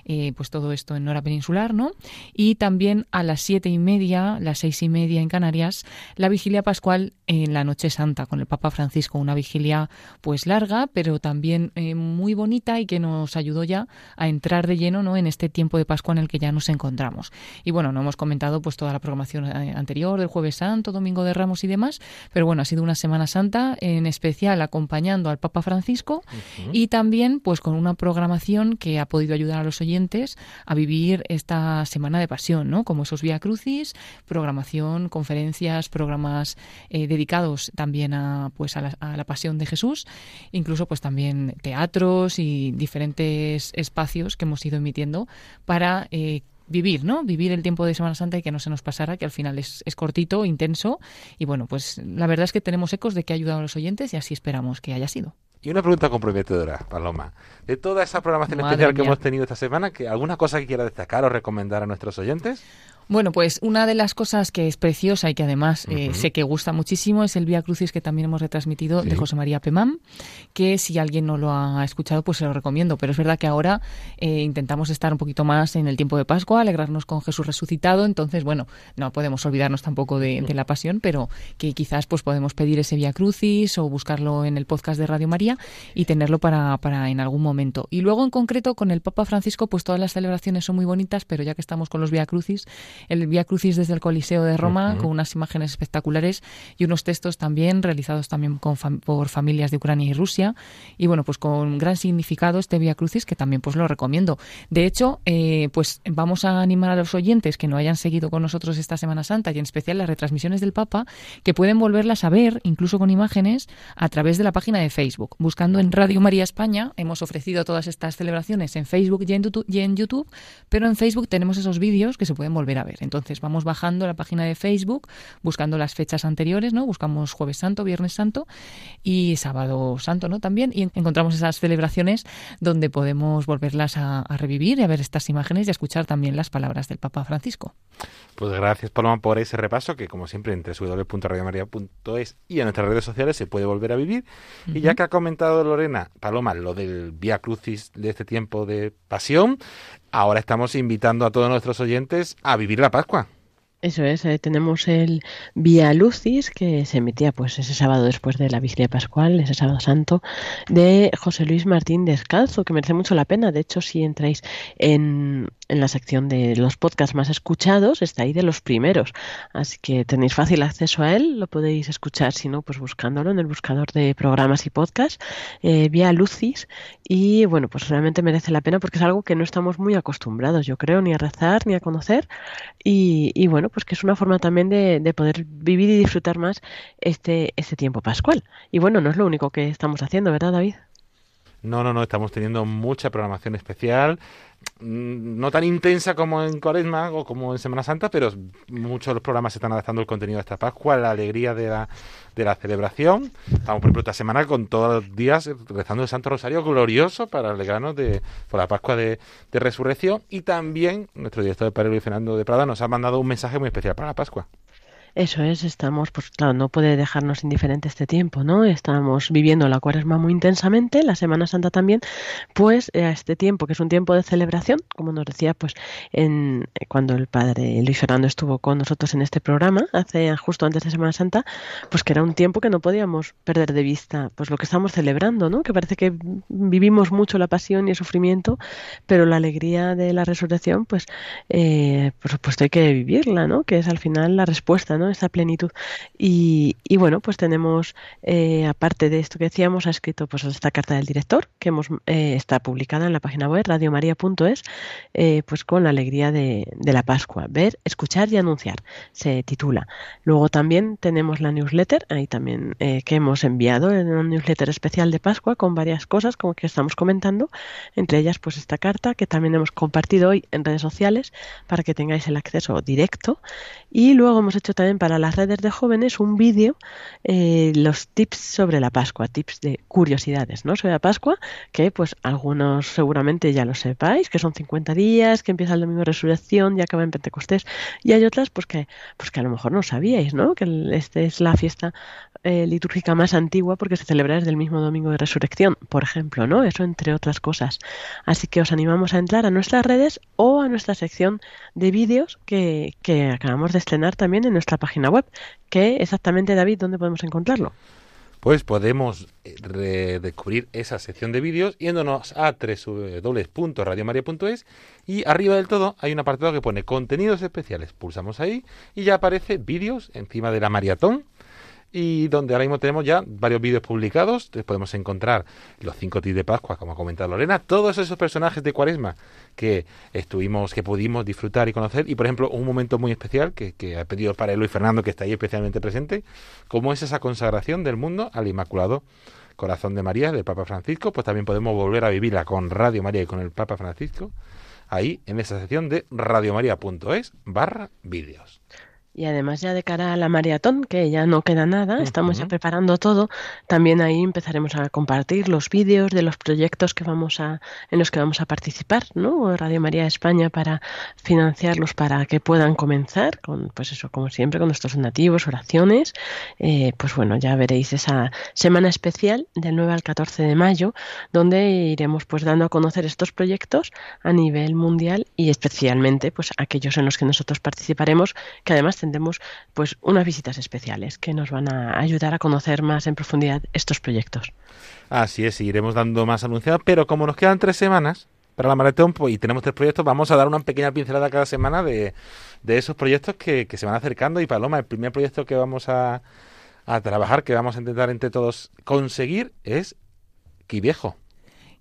eh, pues todo esto en hora peninsular, ¿no? Y también a las siete y media, las seis y media en Canarias, la vigilia pascual en la Noche Santa con el Papa Francisco. Una vigilia pues larga, pero también eh, muy bonita y que nos ayudó ya a entrar de lleno ¿no? en este tiempo de Pascua en el que ya nos encontramos. Y bueno, no hemos comentado pues toda la programación eh, anterior del Jueves Santo, Domingo de Ramos y demás, pero bueno, ha sido una Semana Santa en especial acompañando al Papa Francisco y también pues con una programación que ha podido ayudar a los oyentes a vivir esta Semana de Pasión, ¿no? Como esos Vía Crucis, programación, conferencias, programas eh, dedicados también a, pues, a la, Pasión de Jesús, incluso pues también teatros y diferentes espacios que hemos ido emitiendo para eh, vivir, ¿no? Vivir el tiempo de Semana Santa y que no se nos pasara, que al final es, es, cortito, intenso. Y bueno, pues la verdad es que tenemos ecos de que ha ayudado a los oyentes y así esperamos que haya sido. Y una pregunta comprometedora, Paloma. De toda esa programación especial que hemos tenido esta semana, ¿alguna cosa que quiera destacar o recomendar a nuestros oyentes? Bueno, pues una de las cosas que es preciosa y que además eh, sé que gusta muchísimo es el Vía Crucis que también hemos retransmitido de José María Pemán, que si alguien no lo ha escuchado, pues se lo recomiendo. Pero es verdad que ahora eh, intentamos estar un poquito más en el tiempo de Pascua, alegrarnos con Jesús resucitado. Entonces, bueno, no podemos olvidarnos tampoco de, la pasión, pero que quizás pues podemos pedir ese Vía Crucis o buscarlo en el podcast de Radio María y tenerlo para, para en algún momento. Y luego, en concreto, con el Papa Francisco, pues todas las celebraciones son muy bonitas, pero ya que estamos con los Vía Crucis, el Vía Crucis desde el Coliseo de Roma, con unas imágenes espectaculares y unos textos también realizados también por familias de Ucrania y Rusia. Y bueno, pues con gran significado este Vía Crucis que también pues lo recomiendo. De hecho, eh, pues vamos a animar a los oyentes que no hayan seguido con nosotros esta Semana Santa y en especial las retransmisiones del Papa, que pueden volverlas a ver, incluso con imágenes, a través de la página de Facebook. Buscando en Radio María España, hemos ofrecido todas estas celebraciones en Facebook y en YouTube, y en YouTube pero en Facebook tenemos esos vídeos que se pueden volver a ver. Entonces vamos bajando la página de Facebook, buscando las fechas anteriores, ¿no? Buscamos Jueves Santo, Viernes Santo y Sábado Santo, ¿no? También y encontramos esas celebraciones donde podemos volverlas a, revivir y a ver estas imágenes y a escuchar también las palabras del Papa Francisco. Pues gracias Paloma por ese repaso que como siempre en www.radiomaria.es y en nuestras redes sociales se puede volver a vivir. Y ya que ha comentado Lorena, Paloma, lo del Vía Crucis de este tiempo de pasión, ahora estamos invitando a todos nuestros oyentes a vivir la Pascua. Eso es, eh, tenemos el Vía Lucis que se emitía pues ese sábado después de la vigilia pascual, ese sábado santo, de José Luis Martín Descalzo, que merece mucho la pena. De hecho, si entráis en, en la sección de los podcasts más escuchados, está ahí de los primeros. Así que tenéis fácil acceso a él, lo podéis escuchar, si no, pues buscándolo en el buscador de programas y podcasts, eh, Vía Lucis. Y bueno, pues realmente merece la pena porque es algo que no estamos muy acostumbrados, yo creo, ni a rezar ni a conocer. Y, y bueno, pues que es una forma también de, poder vivir y disfrutar más este, este tiempo pascual. Y bueno, no es lo único que estamos haciendo, ¿verdad, David? No, no, no, estamos teniendo mucha programación especial, mm, no tan intensa como en Cuaresma o como en Semana Santa, pero muchos de los programas se están adaptando el contenido a esta Pascua, la alegría de la, de la celebración. Estamos, por ejemplo, esta semana con todos los días rezando el Santo Rosario glorioso para alegrarnos de, por la Pascua de, Resurrección. Y también nuestro director de Padre Luis Fernando de Prada nos ha mandado un mensaje muy especial para la Pascua. Eso es, estamos, pues claro, no puede dejarnos indiferente este tiempo, ¿no? Estamos viviendo la cuaresma muy intensamente, la Semana Santa también, pues a este tiempo, que es un tiempo de celebración, como nos decía, pues en, cuando el padre Luis Fernando estuvo con nosotros en este programa, hace justo antes de Semana Santa, pues que era un tiempo que no podíamos perder de vista, pues lo que estamos celebrando, ¿no? Que parece que vivimos mucho la pasión y el sufrimiento, pero la alegría de la resurrección, pues eh, por supuesto hay que vivirla, ¿no? Que es al final la respuesta, ¿no? Esa plenitud. Y, bueno, pues tenemos, eh, aparte de esto que decíamos, ha escrito pues esta carta del director, que hemos, eh, está publicada en la página web radiomaria.es, eh, pues con la alegría de, la Pascua. Ver, escuchar y anunciar, se titula. Luego también tenemos la newsletter, ahí también que hemos enviado, en una newsletter especial de Pascua con varias cosas, como que estamos comentando, entre ellas pues esta carta que también hemos compartido hoy en redes sociales para que tengáis el acceso directo. Y luego hemos hecho también para las redes de jóvenes un vídeo, eh, los tips sobre la Pascua, tips de curiosidades, ¿no? Sobre la Pascua, que pues algunos seguramente ya lo sepáis, que son 50 días, que empieza el domingo de resurrección y acaba en Pentecostés, y hay otras pues que, pues que a lo mejor no sabíais, ¿no? Que esta es la fiesta eh, litúrgica más antigua porque se celebra desde el mismo domingo de resurrección, por ejemplo, ¿no? Eso entre otras cosas. Así que os animamos a entrar a nuestras redes o a nuestra sección de vídeos que, que acabamos de estrenar también en nuestra web. que exactamente, David, dónde podemos encontrarlo? Pues podemos eh, redescubrir esa sección de vídeos yéndonos a www.radiomaria.es y arriba del todo hay un apartado que pone contenidos especiales. Pulsamos ahí y ya aparece vídeos encima de la maratón y donde ahora mismo tenemos ya varios vídeos publicados. podemos encontrar los cinco tips de Pascua, como ha comentado Lorena, todos esos personajes de Cuaresma que estuvimos, que pudimos disfrutar y conocer. Y por ejemplo, un momento muy especial que, ha pedido para Luis Fernando, que está ahí especialmente presente, como es esa consagración del mundo al Inmaculado Corazón de María del Papa Francisco, pues también podemos volver a vivirla con Radio María y con el Papa Francisco, ahí en esa sección de radiomaria.es barra vídeos. Y además ya de cara a la maratón, que ya no queda nada, estamos ya preparando todo, también ahí empezaremos a compartir los vídeos de los proyectos que vamos a, en los que vamos a participar, ¿no? Radio María España para financiarlos para que puedan comenzar, con, pues eso, como siempre, con nuestros nativos, oraciones. Eh, pues bueno, ya veréis esa semana especial del 9 al 14 de mayo, donde iremos pues dando a conocer estos proyectos a nivel mundial y especialmente pues aquellos en los que nosotros participaremos, que además tendremos pues unas visitas especiales que nos van a ayudar a conocer más en profundidad estos proyectos. Así es, iremos dando más anunciados, pero como nos quedan tres semanas para la maratón pues, y tenemos tres proyectos, vamos a dar una pequeña pincelada cada semana de, de esos proyectos que, que se van acercando. Y Paloma, el primer proyecto que vamos a, a trabajar, que vamos a intentar entre todos conseguir, es Quiviejo.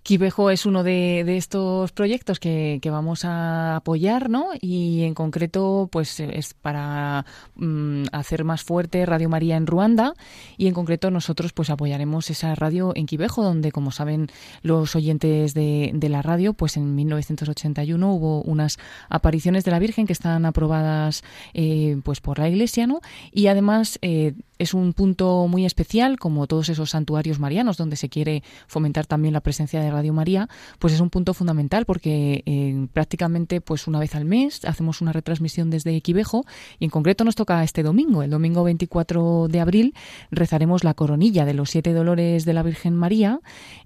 Quivejo es uno de, estos proyectos que, vamos a apoyar, ¿no? Y en concreto, pues es para mm, hacer más fuerte Radio María en Ruanda y en concreto nosotros pues apoyaremos esa radio en Quivejo, donde como saben los oyentes de, la radio, pues en 1981 hubo unas apariciones de la Virgen que están aprobadas eh, pues por la Iglesia, ¿no? Y además eh, es un punto muy especial, como todos esos santuarios marianos, donde se quiere fomentar también la presencia de Radio María, pues es un punto fundamental porque eh, prácticamente pues una vez al mes hacemos una retransmisión desde Equivejo y en concreto nos toca este domingo, el domingo 24 de abril, rezaremos la coronilla de los siete dolores de la Virgen María,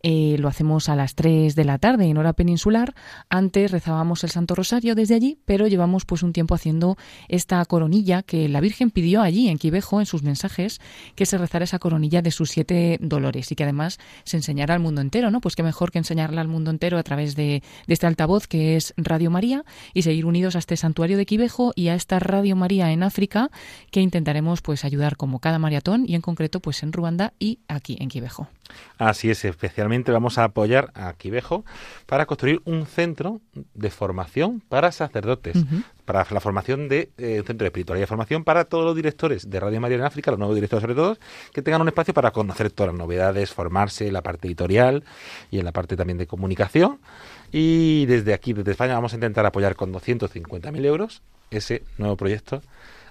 eh, lo hacemos a las 3 de la tarde en hora peninsular, antes rezábamos el Santo Rosario desde allí, pero llevamos pues un tiempo haciendo esta coronilla que la Virgen pidió allí en Quivejo en sus mensajes que se rezara esa coronilla de sus siete dolores y que además se enseñara al mundo entero, ¿no? Pues qué mejor que enseñarla al mundo entero a través de, este altavoz que es Radio María y seguir unidos a este santuario de Quivejo y a esta Radio María en África que intentaremos pues ayudar como cada maratón y en concreto pues en Ruanda y aquí en Quivejo. Así es, especialmente vamos a apoyar a Quivejo para construir un centro de formación para sacerdotes, para la formación de eh, un centro de espiritualidad y formación para todos los directores de Radio María en África, los nuevos directores sobre todo, que tengan un espacio para conocer todas las novedades, formarse en la parte editorial y en la parte también de comunicación. Y desde aquí, desde España, vamos a intentar apoyar con 250.000 euros ese nuevo proyecto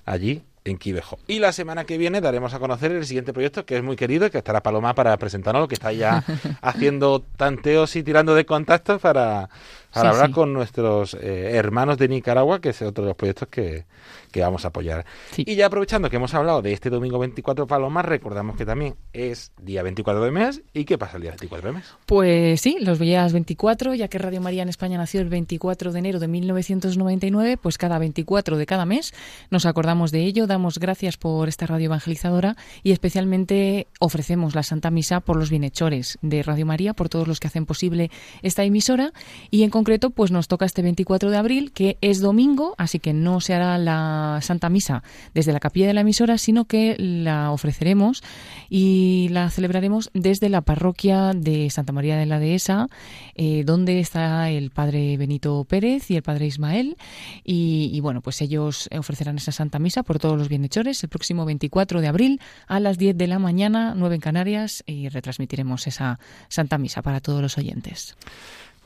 allí en Quivejo. Y la semana que viene daremos a conocer el siguiente proyecto que es muy querido que estará Paloma para presentarnos, que está ya haciendo tanteos y tirando de contactos para, para hablar con nuestros eh, hermanos de Nicaragua, que es otro de los proyectos que, que vamos a apoyar. Y ya aprovechando que hemos hablado de este domingo 24 Paloma, recordamos que también es día 24 de mes. ¿Y qué pasa el día 24 de mes? Pues sí, los días 24, ya que Radio María en España nació el 24 de enero de 1999, pues cada 24 de cada mes nos acordamos de ello, damos gracias por esta radio evangelizadora y especialmente ofrecemos la Santa Misa por los bienhechores de Radio María, por todos los que hacen posible esta emisora y en concreto pues nos toca este 24 de abril, que es domingo, así que no se hará la Santa Misa desde la capilla de la emisora, sino que la ofreceremos y la celebraremos desde la parroquia de Santa María de la Dehesa, eh, donde está el padre Benito Pérez y el padre Ismael. Y, bueno, pues ellos ofrecerán esa Santa Misa por todos los bienhechores el próximo 24 de abril a las 10 de la mañana, 9 en Canarias, y retransmitiremos esa Santa Misa para todos los oyentes.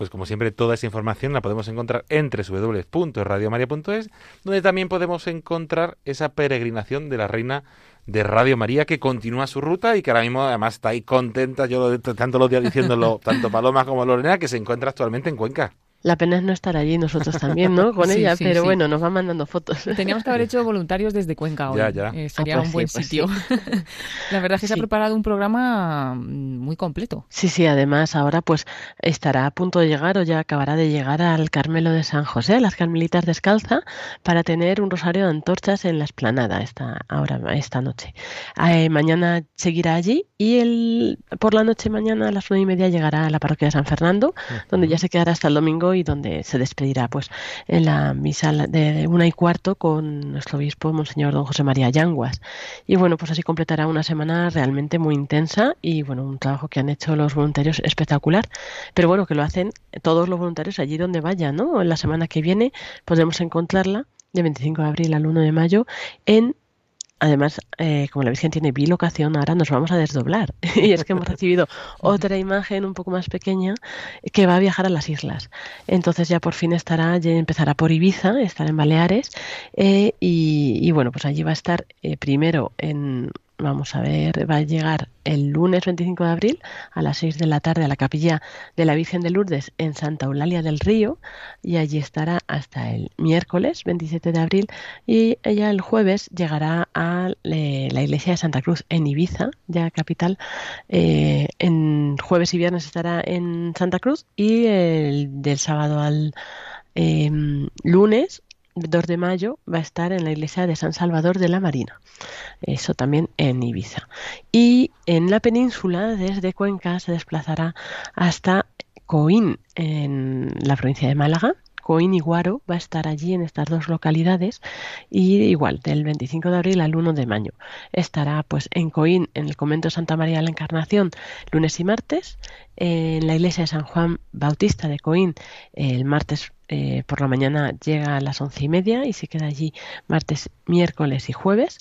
Pues como siempre, toda esa información la podemos encontrar en www.radiomaria.es, donde también podemos encontrar esa peregrinación de la Reina de Radio María que continúa su ruta y que ahora mismo además está ahí contenta, yo tanto los días diciéndolo, tanto Paloma como Lorena, que se encuentra actualmente en Cuenca. La pena es no estar allí nosotros también, ¿no? Con ella, pero bueno, nos va mandando fotos. Teníamos que haber hecho voluntarios desde Cuenca hoy. Ya, ya. Eh, sería ah, pues un buen pues sitio. La verdad es que se ha preparado un programa mm, muy completo. Sí, sí, además ahora pues estará a punto de llegar o ya acabará de llegar al Carmelo de San José, las Carmelitas Descalza, para tener un rosario de antorchas en la esplanada esta, ahora, esta noche. Eh, mañana seguirá allí y el, por la noche mañana a las nueve y media llegará a la parroquia de San Fernando, donde ya se quedará hasta el domingo y donde se despedirá pues en la misa de una y cuarto con nuestro obispo Monseñor Don José María Yanguas. Y bueno, pues así completará una semana realmente muy intensa y bueno, un trabajo que han hecho los voluntarios espectacular, pero bueno, que lo hacen todos los voluntarios allí donde vayan, ¿no? En la semana que viene podremos encontrarla de 25 de abril al 1 de mayo en Además, eh, como la Virgen tiene bilocación, ahora nos vamos a desdoblar. y es que hemos recibido otra imagen un poco más pequeña que va a viajar a las islas. Entonces ya por fin estará, ya empezará por Ibiza, estará en Baleares. Eh, y, bueno, pues allí va a estar eh, primero en vamos a ver, va a llegar el lunes 25 de abril a las 6 de la tarde a la capilla de la Virgen de Lourdes en Santa Eulalia del Río y allí estará hasta el miércoles 27 de abril y ella el jueves llegará a eh, la iglesia de Santa Cruz en Ibiza, ya capital. Eh, en jueves y viernes estará en Santa Cruz y el del sábado al em, lunes 2 de mayo va a estar en la iglesia de San Salvador de la Marina, eso también en Ibiza. Y en la península, desde Cuenca, se desplazará hasta Coín, en la provincia de Málaga, Coín y Guaro va a estar allí en estas dos localidades y igual del 25 de abril al 1 de mayo. Estará pues en Coín en el convento Santa María de la Encarnación lunes y martes, en la iglesia de San Juan Bautista de Coín el martes eh, por la mañana llega a las once y media y se queda allí martes, miércoles y jueves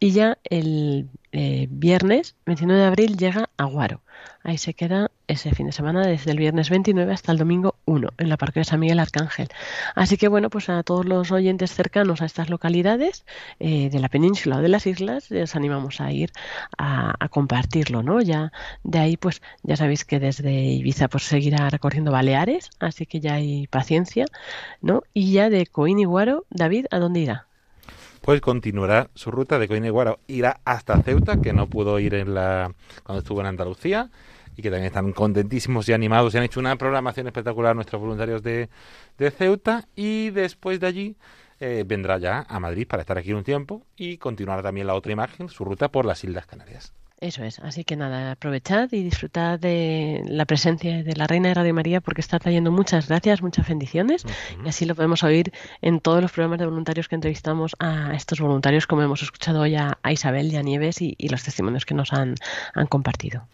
y ya el eh, viernes 29 de abril llega a Guaro. Ahí se queda ese fin de semana desde el viernes 29 hasta el domingo 1 en la parque de San Miguel Arcángel. Así que bueno, pues a todos los oyentes cercanos a estas localidades eh, de la península o de las islas les animamos a ir a, a, compartirlo, ¿no? Ya de ahí pues ya sabéis que desde Ibiza pues seguirá recorriendo Baleares, así que ya hay paciencia, ¿no? Y ya de Coín y Guaro, David, ¿a dónde irá? Pues continuará su ruta de Coineguaro. Irá hasta Ceuta, que no pudo ir en la cuando estuvo en Andalucía y que también están contentísimos y animados y han hecho una programación espectacular nuestros voluntarios de, de Ceuta y después de allí eh, vendrá ya a Madrid para estar aquí un tiempo y continuar también la otra imagen, su ruta por las Islas Canarias. Eso es, así que nada, aprovechad y disfrutad de la presencia de la Reina de Radio María porque está trayendo muchas gracias, muchas bendiciones. Y así lo podemos oír en todos los programas de voluntarios que entrevistamos a estos voluntarios como hemos escuchado hoy a, Isabel y a Nieves y, los testimonios que nos han, han compartido.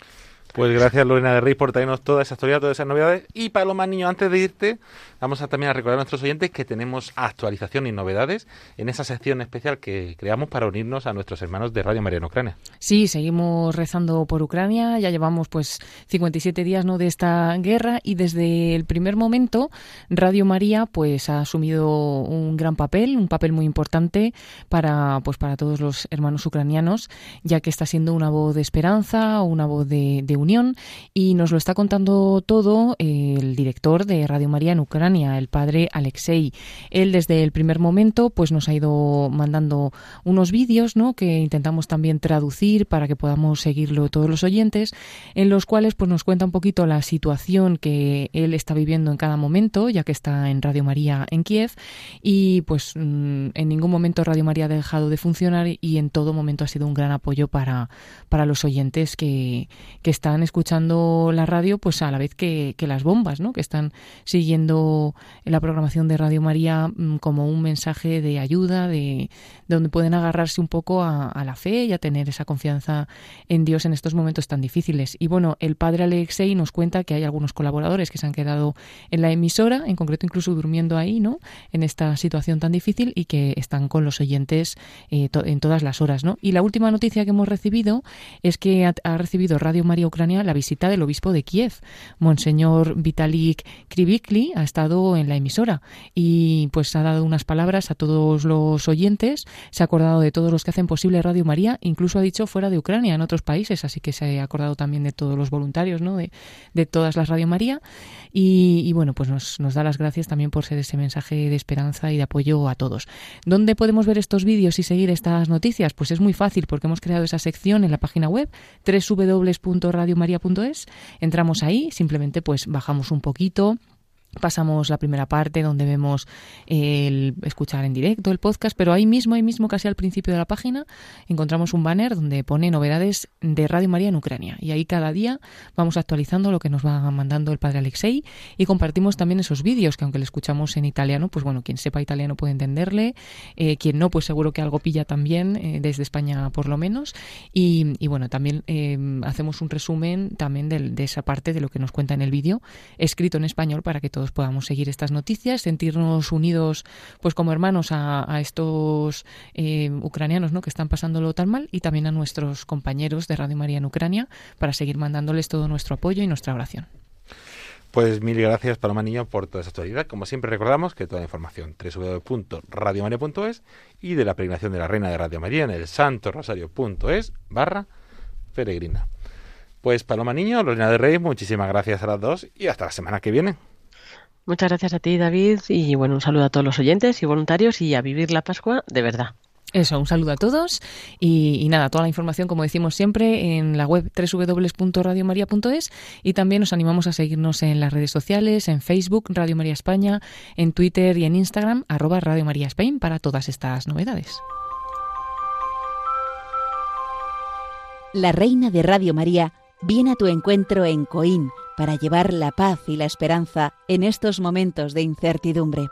Pues gracias Lorena de Rey por traernos toda esa historia, todas esas novedades. Y más Niño, antes de irte, vamos a también a recordar a nuestros oyentes que tenemos actualización y novedades en esa sección especial que creamos para unirnos a nuestros hermanos de Radio María en Ucrania. Sí, seguimos rezando por Ucrania, ya llevamos pues 57 días ¿no? de esta guerra y desde el primer momento Radio María pues ha asumido un gran papel, un papel muy importante para pues para todos los hermanos ucranianos, ya que está siendo una voz de esperanza, una voz de, de y nos lo está contando todo el director de Radio María en Ucrania, el padre Alexei. Él desde el primer momento pues nos ha ido mandando unos vídeos ¿no? que intentamos también traducir para que podamos seguirlo todos los oyentes, en los cuales pues nos cuenta un poquito la situación que él está viviendo en cada momento, ya que está en Radio María en Kiev y pues mm, en ningún momento Radio María ha dejado de funcionar y en todo momento ha sido un gran apoyo para, para los oyentes que, que están escuchando la radio pues a la vez que, las bombas, ¿no? que están siguiendo la programación de Radio María mm, como un mensaje de ayuda, de, donde pueden agarrarse un poco a, la fe y a tener esa confianza en Dios en estos momentos tan difíciles. Y bueno, el padre Alexei nos cuenta que hay algunos colaboradores que se han quedado en la emisora, en concreto incluso durmiendo ahí, ¿no? En esta situación tan difícil y que están con los oyentes eh, en todas las horas, ¿no? Y la última noticia que hemos recibido es que ha, ha, recibido Radio María Ucrania la visita del obispo de Kiev, Monseñor Vitalik Kribikli, ha estado en la emisora y pues ha dado unas palabras a todos los oyentes, se ha acordado de todos los que hacen posible Radio María, incluso ha dicho fuera de Ucrania, en otros países, así que se ha acordado también de todos los voluntarios, ¿no? De, todas las Radio María y, bueno, pues nos, nos, da las gracias también por ser ese mensaje de esperanza y de apoyo a todos. ¿Dónde podemos ver estos vídeos y seguir estas noticias? Pues es muy fácil porque hemos creado esa sección en la página web www.radiomaria.es. Entramos ahí, simplemente pues bajamos un poquito pasamos la primera parte donde vemos el escuchar en directo el podcast, pero ahí mismo, ahí mismo casi al principio de la página, encontramos un banner donde pone novedades de Radio María en Ucrania. Y ahí cada día vamos actualizando lo que nos va mandando el padre Alexei y compartimos también esos vídeos que aunque le escuchamos en italiano, pues bueno, quien sepa italiano puede entenderle, eh, quien no, pues seguro que algo pilla también, eh, desde España por lo menos. Y, bueno, también eh, hacemos un resumen también de, de esa parte de lo que nos cuenta en el vídeo, escrito en español para que todos podamos seguir estas noticias, sentirnos unidos pues como hermanos a, estos eh, ucranianos ¿no? que están pasándolo tan mal y también a nuestros compañeros de Radio María en Ucrania para seguir mandándoles todo nuestro apoyo y nuestra oración. Pues mil gracias, Paloma Niño, por toda esa actualidad. Como siempre recordamos que toda la información www.radiomaria.es y de la peregrinación de la Reina de Radio María en el santorosario.es barra peregrina. Pues Paloma Niño, Lorena de Rey, muchísimas gracias a las dos y hasta la semana que viene. Muchas gracias a ti, David, y bueno, un saludo a todos los oyentes y voluntarios y a vivir la Pascua de verdad. Eso, un saludo a todos y, y, nada, toda la información, como decimos siempre, en la web www.radiomaria.es y también nos animamos a seguirnos en las redes sociales, en Facebook, Radio María España, en Twitter y en Instagram, arroba Radio María Spain, para todas estas novedades. La Reina de Radio María viene a tu encuentro en Coín para llevar la paz y la esperanza en estos momentos de incertidumbre.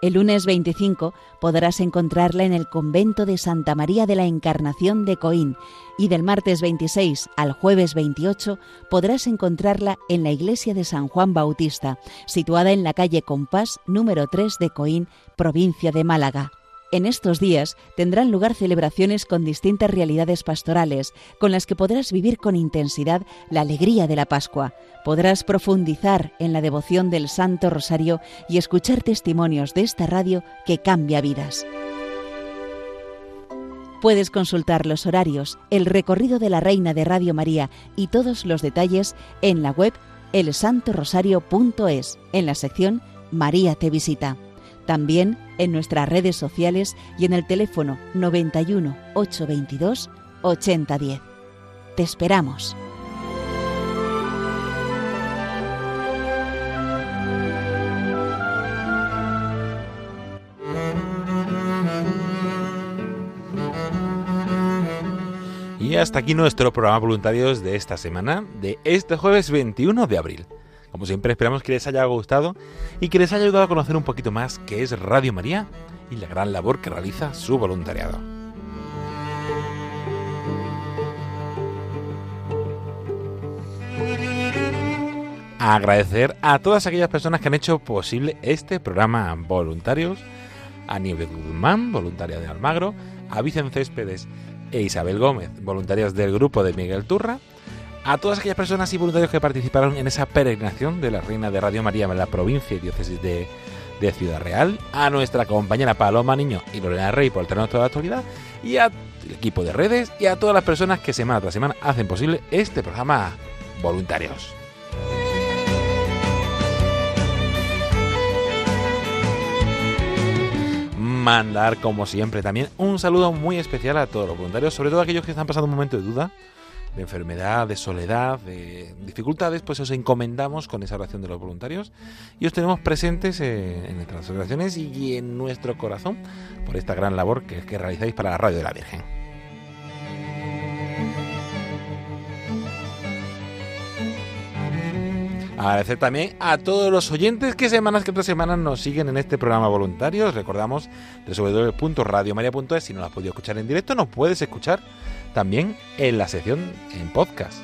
El lunes 25 podrás encontrarla en el convento de Santa María de la Encarnación de Coín y del martes 26 al jueves 28 podrás encontrarla en la iglesia de San Juan Bautista, situada en la calle Compás número 3 de Coín, provincia de Málaga. En estos días tendrán lugar celebraciones con distintas realidades pastorales, con las que podrás vivir con intensidad la alegría de la Pascua. Podrás profundizar en la devoción del Santo Rosario y escuchar testimonios de esta radio que cambia vidas. Puedes consultar los horarios, el recorrido de la Reina de Radio María y todos los detalles en la web elsantorosario.es, en la sección María te visita. También en nuestras redes sociales y en el teléfono 91 822 8010. Te esperamos. Y hasta aquí nuestro programa voluntarios de esta semana, de este jueves 21 de abril. Como siempre esperamos que les haya gustado y que les haya ayudado a conocer un poquito más qué es Radio María y la gran labor que realiza su voluntariado. Agradecer a todas aquellas personas que han hecho posible este programa voluntarios, a Nieves Guzmán, voluntaria de Almagro, a Vicen Céspedes e Isabel Gómez, voluntarias del grupo de Miguel Turra, a todas aquellas personas y voluntarios que participaron en esa peregrinación de la Reina de Radio María en la provincia y diócesis de, Ciudad Real, a nuestra compañera Paloma Niño y Lorena Rey por tenernos toda la actualidad, y al equipo de redes y a todas las personas que semana tras semana hacen posible este programa voluntarios. mandar, como siempre, también un saludo muy especial a todos los voluntarios, sobre todo aquellos que están pasando un momento de duda, de enfermedad, de soledad, de dificultades, pues os encomendamos con esa oración de los voluntarios y os tenemos presentes en nuestras oraciones y en nuestro corazón por esta gran labor que, que realizáis para la Radio de la Virgen. Agradecer también a todos los oyentes que semanas que otras semanas nos siguen en este programa voluntario. Recordamos www.radiomaria.es. Si no lo has podido escuchar en directo, nos puedes escuchar también en la sección en podcast.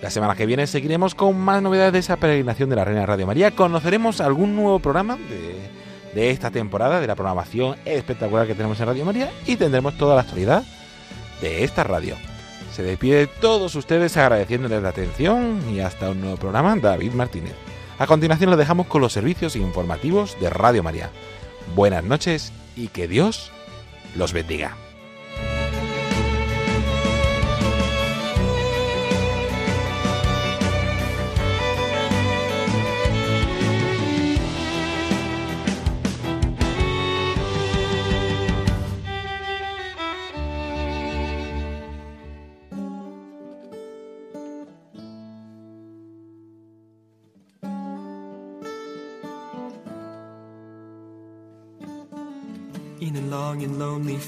La semana que viene seguiremos con más novedades de esa peregrinación de la Reina Radio María. Conoceremos algún nuevo programa de, de esta temporada, de la programación espectacular que tenemos en Radio María y tendremos toda la actualidad de esta radio. Se despide de todos ustedes agradeciéndoles la atención y hasta un nuevo programa, David Martínez. A continuación lo dejamos con los servicios informativos de Radio María. Buenas noches y que Dios los bendiga.